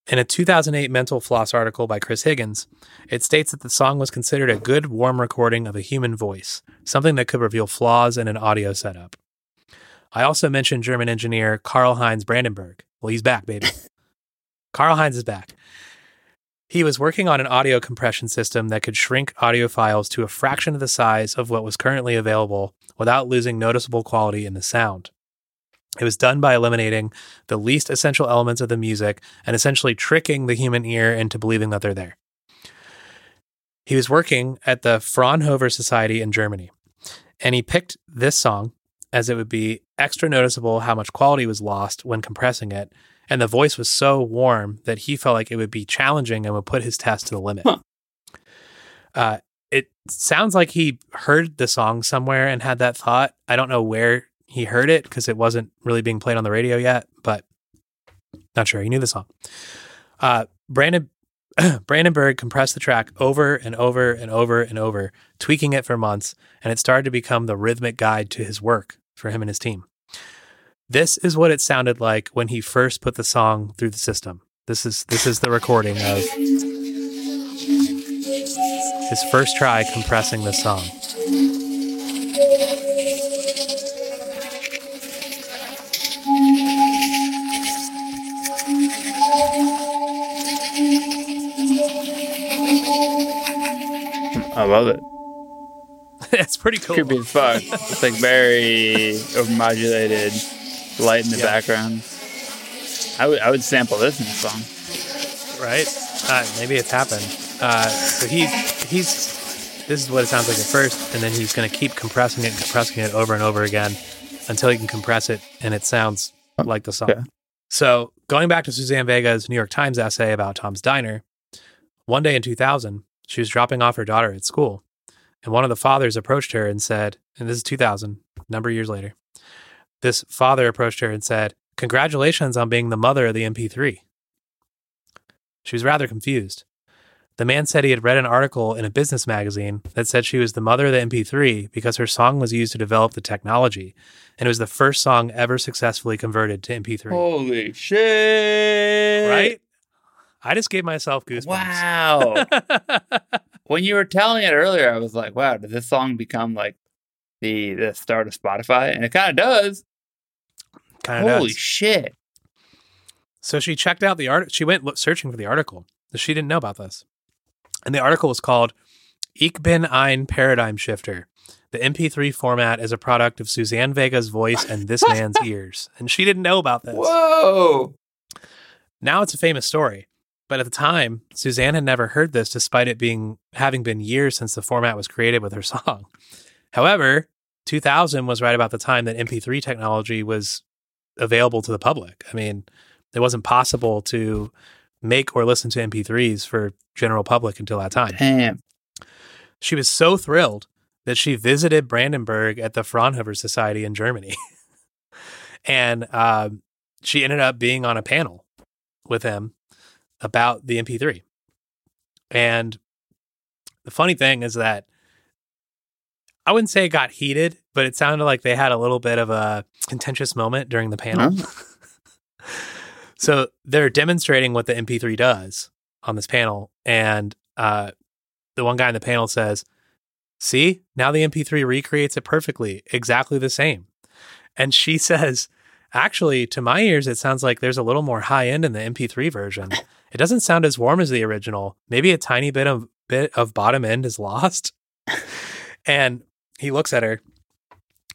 In a 2008 Mental Floss article by Chris Higgins, it states that the song was considered a good, warm recording of a human voice, something that could reveal flaws in an audio setup. I also mentioned German engineer Karlheinz Brandenburg. Well, he's back, baby. <laughs> Karlheinz is back. He was working on an audio compression system that could shrink audio files to a fraction of the size of what was currently available without losing noticeable quality in the sound. It was done by eliminating the least essential elements of the music and essentially tricking the human ear into believing that they're there. He was working at the Fraunhofer Society in Germany, and he picked this song as it would be extra noticeable how much quality was lost when compressing it, and the voice was so warm that he felt like it would be challenging and would put his test to the limit. Huh. Uh, it sounds like he heard the song somewhere and had that thought. I don't know where he heard it because it wasn't really being played on the radio yet, but not sure. He knew the song. Uh, Brandon <clears throat> Brandenburg compressed the track over and over and over and over, tweaking it for months, and it started to become the rhythmic guide to his work for him and his team. This is what it sounded like when he first put the song through the system. This is this is the recording of his first try compressing the song. I love it. <laughs> That's pretty cool. Creepy as fuck. It's like very overmodulated, light in the Yeah. background. I would I would sample this in a song. right? Uh, maybe it's happened. Uh, so he he's this is what it sounds like at first, and then he's going to keep compressing it and compressing it over and over again until he can compress it and it sounds like the song. Okay. So, going back to Suzanne Vega's New York Times essay about Tom's Diner, one day in 2000, she was dropping off her daughter at school, and one of the fathers approached her and said, and this is 2000, number of years later, this father approached her and said, Congratulations on being the mother of the MP3. She was rather confused. The man said he had read an article in a business magazine that said she was the mother of the MP3 because her song was used to develop the technology, and it was the first song ever successfully converted to MP3. Holy shit! Right? I just gave myself goosebumps. Wow. <laughs> when you were telling it earlier, I was like, "Wow, did this song become like the the start of Spotify?" And it kind of does. kind of Holy does. shit! So she checked out the art. She went searching for the article. She didn't know about this. And the article was called Ich bin ein Paradigm Shifter. The MP3 format is a product of Suzanne Vega's voice and this man's <laughs> ears. And she didn't know about this. Whoa! Now it's a famous story. But at the time, Suzanne had never heard this despite it being having been years since the format was created with her <laughs> song. However, 2000 was right about the time that MP3 technology was available to the public. I mean, it wasn't possible to make or listen to MP3s for general public until that time. Damn. She was so thrilled that she visited Brandenburg at the Fraunhofer Society in Germany. <laughs> and um, she ended up being on a panel with him about the MP3. And the funny thing is that I wouldn't say it got heated, but it sounded like they had a little bit of a contentious moment during the panel. <laughs> so they're demonstrating what the MP3 does on this panel. And uh, the one guy in the panel says, See, now the MP3 recreates it perfectly, exactly the same. And she <laughs> says, Actually, to my ears, it sounds like there's a little more high end in the MP3 version. It doesn't sound as warm as the original. Maybe a tiny bit of bit of bottom end is lost. <laughs> and he looks at her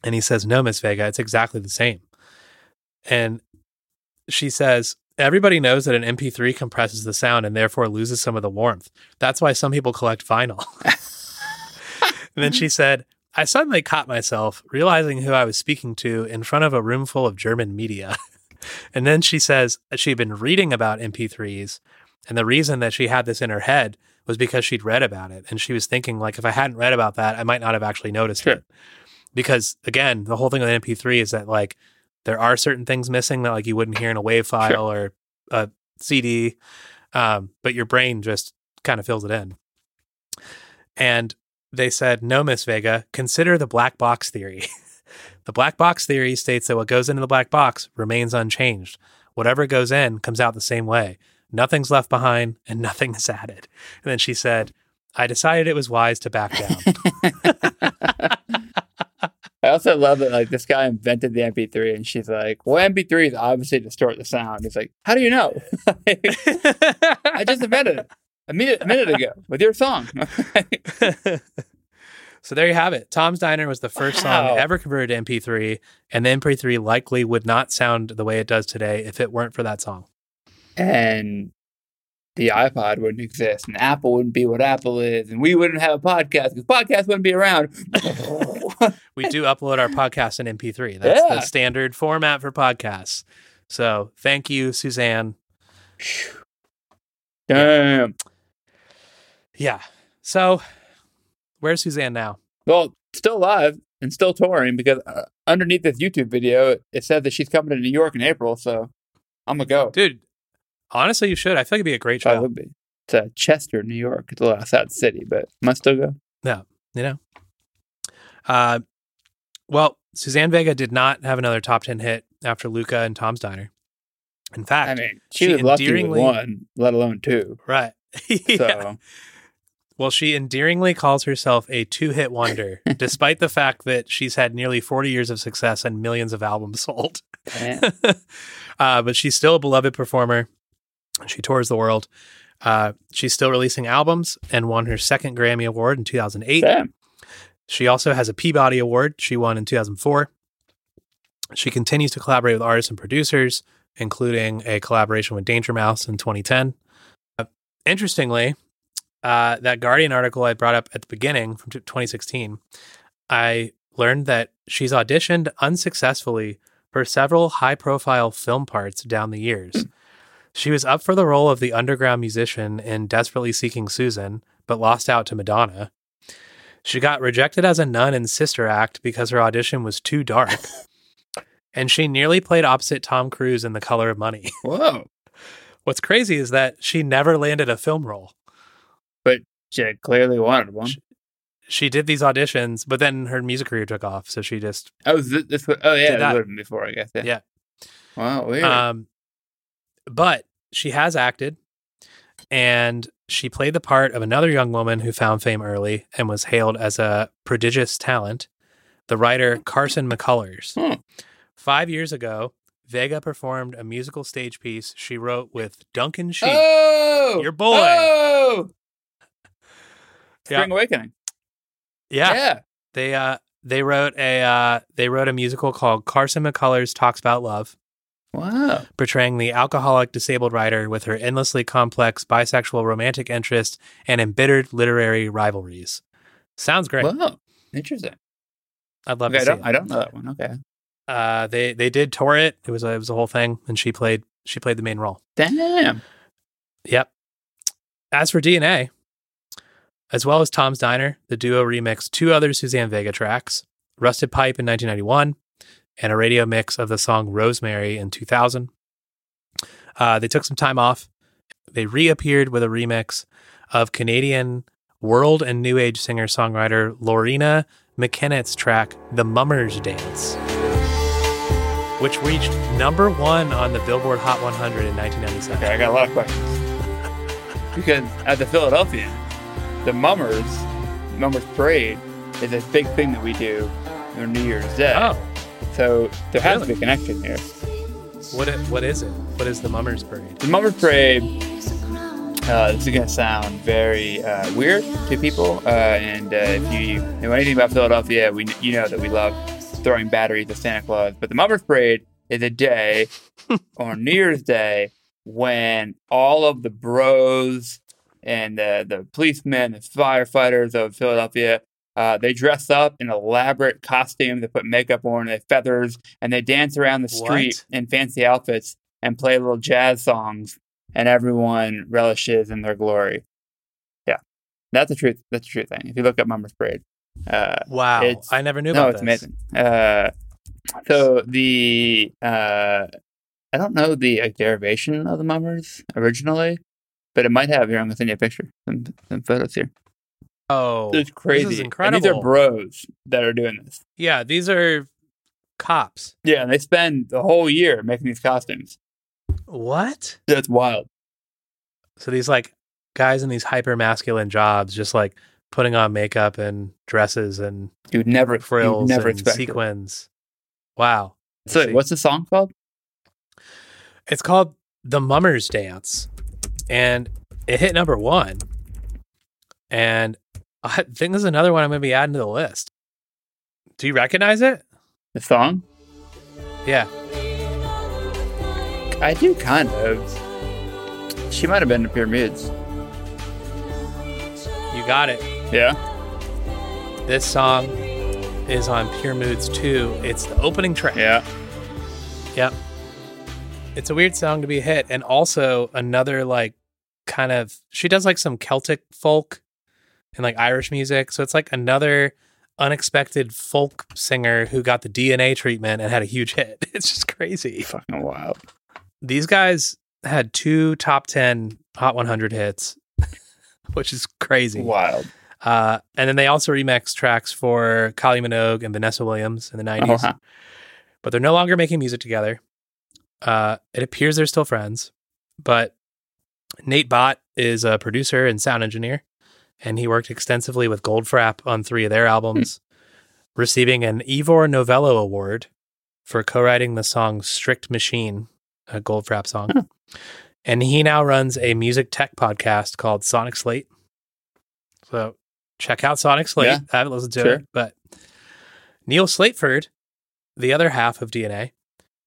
and he says, No, Miss Vega, it's exactly the same. And she says, Everybody knows that an MP3 compresses the sound and therefore loses some of the warmth. That's why some people collect vinyl. <laughs> and then she <laughs> said, I suddenly caught myself realizing who I was speaking to in front of a room full of German media. And then she says that she'd been reading about MP3s. And the reason that she had this in her head was because she'd read about it. And she was thinking, like, if I hadn't read about that, I might not have actually noticed Sure. it. Because again, the whole thing with MP3 is that, like, there are certain things missing that, like, you wouldn't hear in a WAV file or a CD, um, but your brain just kind of fills it in. And they said, no, Miss Vega, consider the black box theory. <laughs> the black box theory states that what goes into the black box remains unchanged. Whatever goes in comes out the same way. Nothing's left behind and <laughs> nothing is added. And then she said, I decided it was wise to back down. <laughs> I also love that like this guy invented the MP3, and she's like, "Well, MP3s obviously distort the sound." He's like, "How do you know?" <laughs> I just invented it a minute a minute ago with your song. So there you have it. Tom's Diner was the first Wow. song ever converted to MP3, and the MP3 likely would not sound the way it does today if it weren't for that song. and the iPod wouldn't exist, and Apple wouldn't be what Apple is, and we wouldn't have a podcast because podcasts wouldn't be around. <laughs> We do upload our podcast in MP3. That's Yeah. the standard format for podcasts. So thank you, Suzanne. Damn. Yeah. So where's Suzanne now? Well, still alive and still touring because uh, underneath this YouTube video, it said that she's coming to New York in April. So I'm gonna go. Dude, honestly, you should. I feel like it'd be a great show. I would be. It's uh, Chester, New York. It's a little outside city, but must still go. Yeah, you know? Uh, well, Suzanne Vega did not have another top 10 hit after Luka and Tom's Diner. In fact, I mean, she, she was lucky with one, let alone two. right. <laughs> yeah. So Well, she endearingly calls herself a two hit wonder, <laughs> despite the fact that she's had nearly 40 years of success and millions of albums sold. <laughs> uh, but she's still a beloved performer. She tours the world. Uh, she's still releasing albums and won her second Grammy Award in 2008. damn. She also has a Peabody Award she won in 2004. She continues to collaborate with artists and producers, including a collaboration with Danger Mouse in 2010. Uh, interestingly, uh, that Guardian article I brought up at the beginning from t- 2016, I learned that she's auditioned unsuccessfully for several high profile film parts down the years. She was up for the role of the underground musician in Desperately Seeking Susan, but lost out to Madonna. She got rejected as a nun in Sister Act because her audition was too dark. <laughs> and she nearly played opposite Tom Cruise in The Color of Money. <laughs> Whoa. What's crazy is that she never landed a film role. She clearly wanted one. Sh- She did these auditions, but then her music career took off, so she just Oh, this, this oh yeah, that. would have before, I guess. Yeah. Yeah. Wow, weird. Um, but she has acted, and she played the part of another young woman who found fame early and was hailed as a prodigious talent, the writer Carson McCullers. Hmm. Five years ago, Vega performed a musical stage piece she wrote with Duncan Sheik. oh, your boy. Oh, Yeah. Spring Awakening. yeah, yeah. they uh they wrote a uh they wrote a musical called Carson McCullers Talks About Love. Wow. portraying the alcoholic disabled writer with her endlessly complex bisexual romantic interest and embittered literary rivalries. Sounds great. Wow. Interesting. I'd love Okay, to see don't, it. I don't know that one. Okay. Uh, they they did tour it. It was a it was a whole thing, and she played she played the main role. Damn. Yep. As for DNA, as well as Tom's Diner, the duo remixed two other Suzanne Vega tracks: "Rusted Pipe" in 1991 and a radio mix of the song "Rosemary" in 2000. Uh, they took some time off. They reappeared with a remix of Canadian world and new age singer songwriter Loreena McKennitt's track "The Mummers Dance." Which reached number one on the Billboard Hot 100 in 1997. Okay, I got a lot of questions. because at the Philadelphia, the Mummers, Mummers Parade, is a big thing that we do on New Year's Day. Oh, So there has Really? to be a connection here. what it, what is it? What is the Mummers Parade? The Mummers Parade, uh, this is going to sound very uh, weird to people. Uh, and uh, if you know anything about Philadelphia, we you know that we love throwing batteries at Santa Claus. But the Mummers Parade is a day <laughs> on New Year's Day when all of the bros and the, the policemen and firefighters of Philadelphia uh, they dress up in elaborate costumes. They put makeup on, they feathers, and they dance around the street What? in fancy outfits and play little jazz songs. And everyone relishes in their glory. Yeah, that's the truth. That's the true thing. If you look up Mummers Parade, uh, Wow, I never knew no, about it's this. amazing. Uh, so the uh, I don't know the like, derivation of the mummers originally, but it might have. Here, I'm gonna send you a picture. Some, some photos here. Oh, It's crazy. This is And incredible. these are bros that are doing this. yeah, these are cops. Yeah, and they spend the whole year making these costumes. What? That's wild. So these like guys in these hyper masculine jobs, just like putting on makeup and dresses and You'd never, frills you'd never and expect it. sequins. Wow. So, what's the song called? It's called The Mummers Dance, and it hit number one. And I <laughs> think there's another one I'm going to be adding to the list. Do you recognize it? The song? Yeah. I do kind of. She might have been in the pyramids. You got it. Yeah. This song is on Pure Moods 2. It's the opening track. Yeah. Yep. It's a weird song to be a hit. And also another like kind of she does like some Celtic folk and like Irish music. So it's like another unexpected folk singer who got the DNA treatment and had a huge hit. <laughs> It's just crazy. Fucking wild. These guys had two top 10 Hot 100 hits, <laughs> which is crazy. Wild. Uh, and then they also remixed tracks for Kylie Minogue and Vanessa Williams in the 90s Oh, wow. but they're no longer making music together. Uh, it appears they're still friends, but Nate Batt is a producer and sound engineer, and he worked extensively with Goldfrapp on three of their albums, receiving an Ivor Novello Award for co-writing the song "Strict Machine," a Goldfrapp song. Huh. And he now runs a music tech podcast called Sonic State. So check out Sonic State. Yeah, I haven't listened to sure. it, but Neil Slateford, the other half of DNA,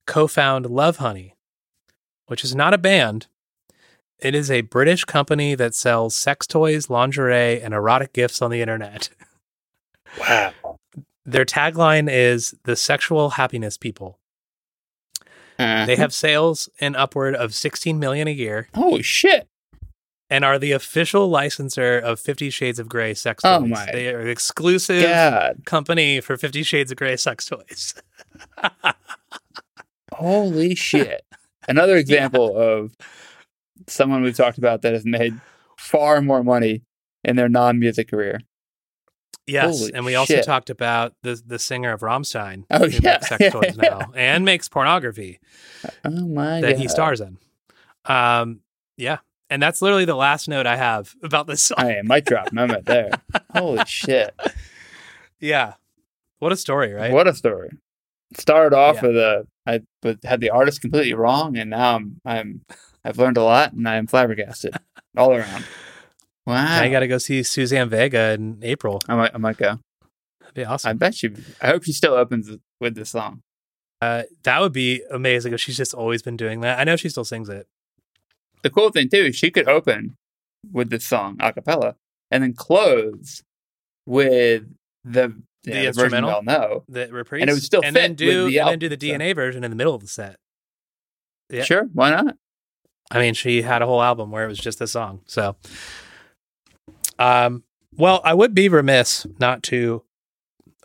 co found Lovehoney, which is not a band. It is a British company that sells sex toys, lingerie, and erotic gifts on the internet. <laughs> Wow. Their tagline is the sexual happiness people. Uh, They have sales in upward of 16 million a year holy shit. and are the official licensor of 50 Shades of Grey sex Oh toys. my They are the exclusive God. company for 50 Shades of Grey sex toys. <laughs> Holy <laughs> shit. Another example of someone we've talked about that has made far more money in their non music career. Yes, Holy and we also shit. talked about the the singer of Rammstein Oh, who yeah, makes <laughs> sex yeah, toys yeah. now and makes pornography Oh my that God. he stars in. Um, yeah, and that's literally the last note I have about this song. I mic drop moment there. <laughs> Holy shit. yeah, what a story, right? What a story. Started off Yeah. with a I but had the artist completely wrong and now I'm I'm I've learned a lot and I'm flabbergasted all around. Wow. Now you got to go see Suzanne Vega in April. I might I might go. That'd be awesome. I bet she I hope she still opens with this song. Uh, that would be amazing if she's just always been doing that. I know she still sings it. The cool thing too is she could open with this song a cappella and then close with the, The you know, the version we instrumental? all know. The reprise, And it would still and then with do the and then do the so. DNA version in the middle of the set. Yeah. Sure, why not? I mean, she had a whole album where it was just a song. So, um, well, I would be remiss not to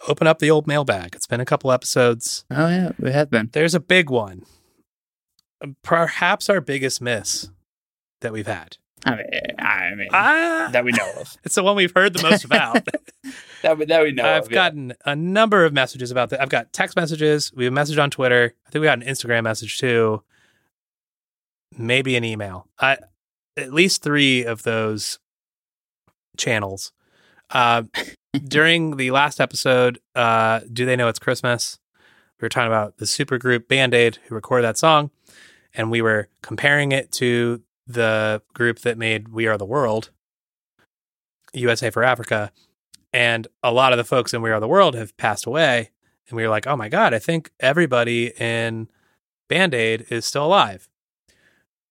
open up the old mailbag. It's been a couple episodes. Oh yeah, we have been. There's a big one, perhaps our biggest miss that we've had. I mean, I mean Ah, that we know of. it's the one we've heard the most <laughs> about. That we, that we know I've of. yeah. gotten a number of messages about that. I've got text messages. We have a message on Twitter. I think we got an Instagram message too. Maybe an email. I at least three of those channels. Uh, <laughs> during the last episode, uh, do they know it's Christmas? We were talking about the supergroup Band Aid who recorded that song, and we were comparing it to the group that made "We Are the World," USA for Africa and a lot of the folks in We Are the World have passed away. And we were like, oh my God, I think everybody in Band Aid is still alive.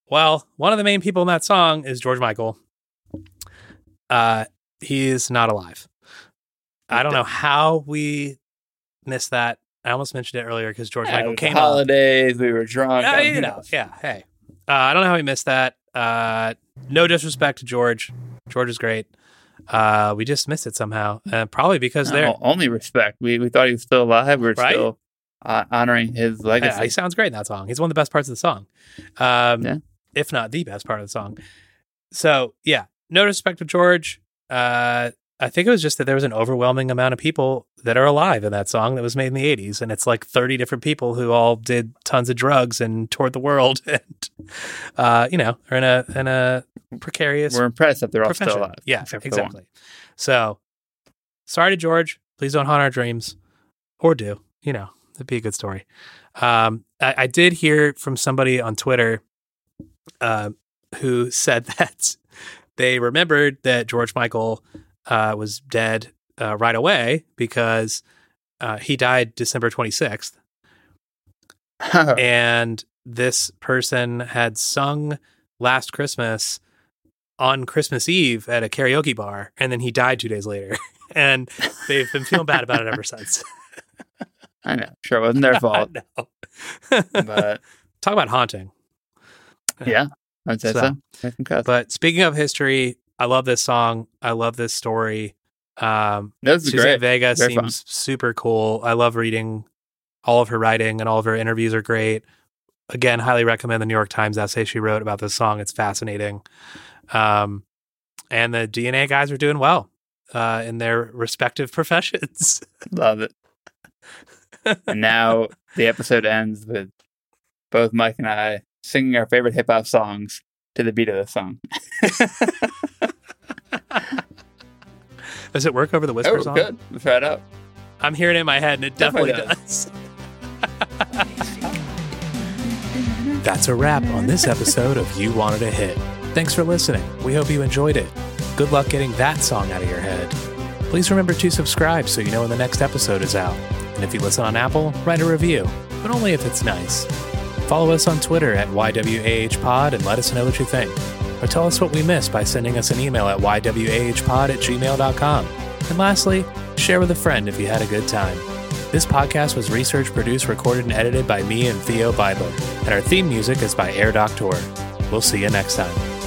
Well, one of the main people in that song is George Michael. Uh, he's not alive. I don't know how we missed that. I almost mentioned it earlier because George Yeah, Michael came up. holidays. We were drunk. Uh, you know, yeah. Hey, uh, I don't know how we missed that. Uh, no disrespect to George. George is great. Uh, we just missed it somehow, uh, probably because no, they're. only respect. We we thought he was still alive. We are Right? still uh, honoring his legacy. Yeah, he sounds great in that song. He's one of the best parts of the song, um, Yeah. if not the best part of the song. So yeah, no disrespect to George. Uh, I think it was just that there was an overwhelming amount of people that are alive in that song that was made in the '80s, and it's like 30 different people who all did tons of drugs and toured the world, <laughs> and uh, you know, are in a in a precarious We're impressed that they're all still alive. Yeah, except for the one. exactly. So, sorry to George. Please don't haunt our dreams, or do. You know, it'd be a good story. Um, I, I did hear from somebody on Twitter uh, who said <laughs> that they remembered that George Michael uh, was dead uh, right away because uh, he died December 26th. and this person had sung last Christmas on Christmas Eve at a karaoke bar, and then he died two days later. <laughs> and they've been feeling bad about it ever since. <laughs> I know. Sure, it wasn't their <laughs> fault, but Talk about haunting. yeah, I'd say So- so. But speaking of history, I love this song. I love this story. Um, This is Suzanne great. Vega seems fun. super cool. I love reading all of her writing, and all of her interviews are great. Again, highly recommend the New York Times essay she wrote about this song. It's fascinating. Um, and the DNA guys are doing well uh, in their respective <laughs> professions. Love it. and now the episode ends with both Mike and I singing our favorite hip hop songs to the beat of the song. <laughs> <laughs> Does it work over the whisper Oh, good. Try it out. I'm hearing it in my head, and it definitely, Definitely does. <laughs> That's a wrap on this episode of You Wanted a Hit. Thanks for listening. We hope you enjoyed it. Good luck getting that song out of your head. Please remember to subscribe so you know when the next episode is out. And if you listen on Apple, write a review, but only if it's nice. Follow us on Twitter at YWAHpod and let us know what you think. Or tell us what we missed by sending us an email at ywahpod at gmail.com. And lastly, share with a friend if you had a good time. This podcast was researched, produced, recorded, and edited by me and Theo Beidler, and our theme music is by Air Doctor. We'll see you next time.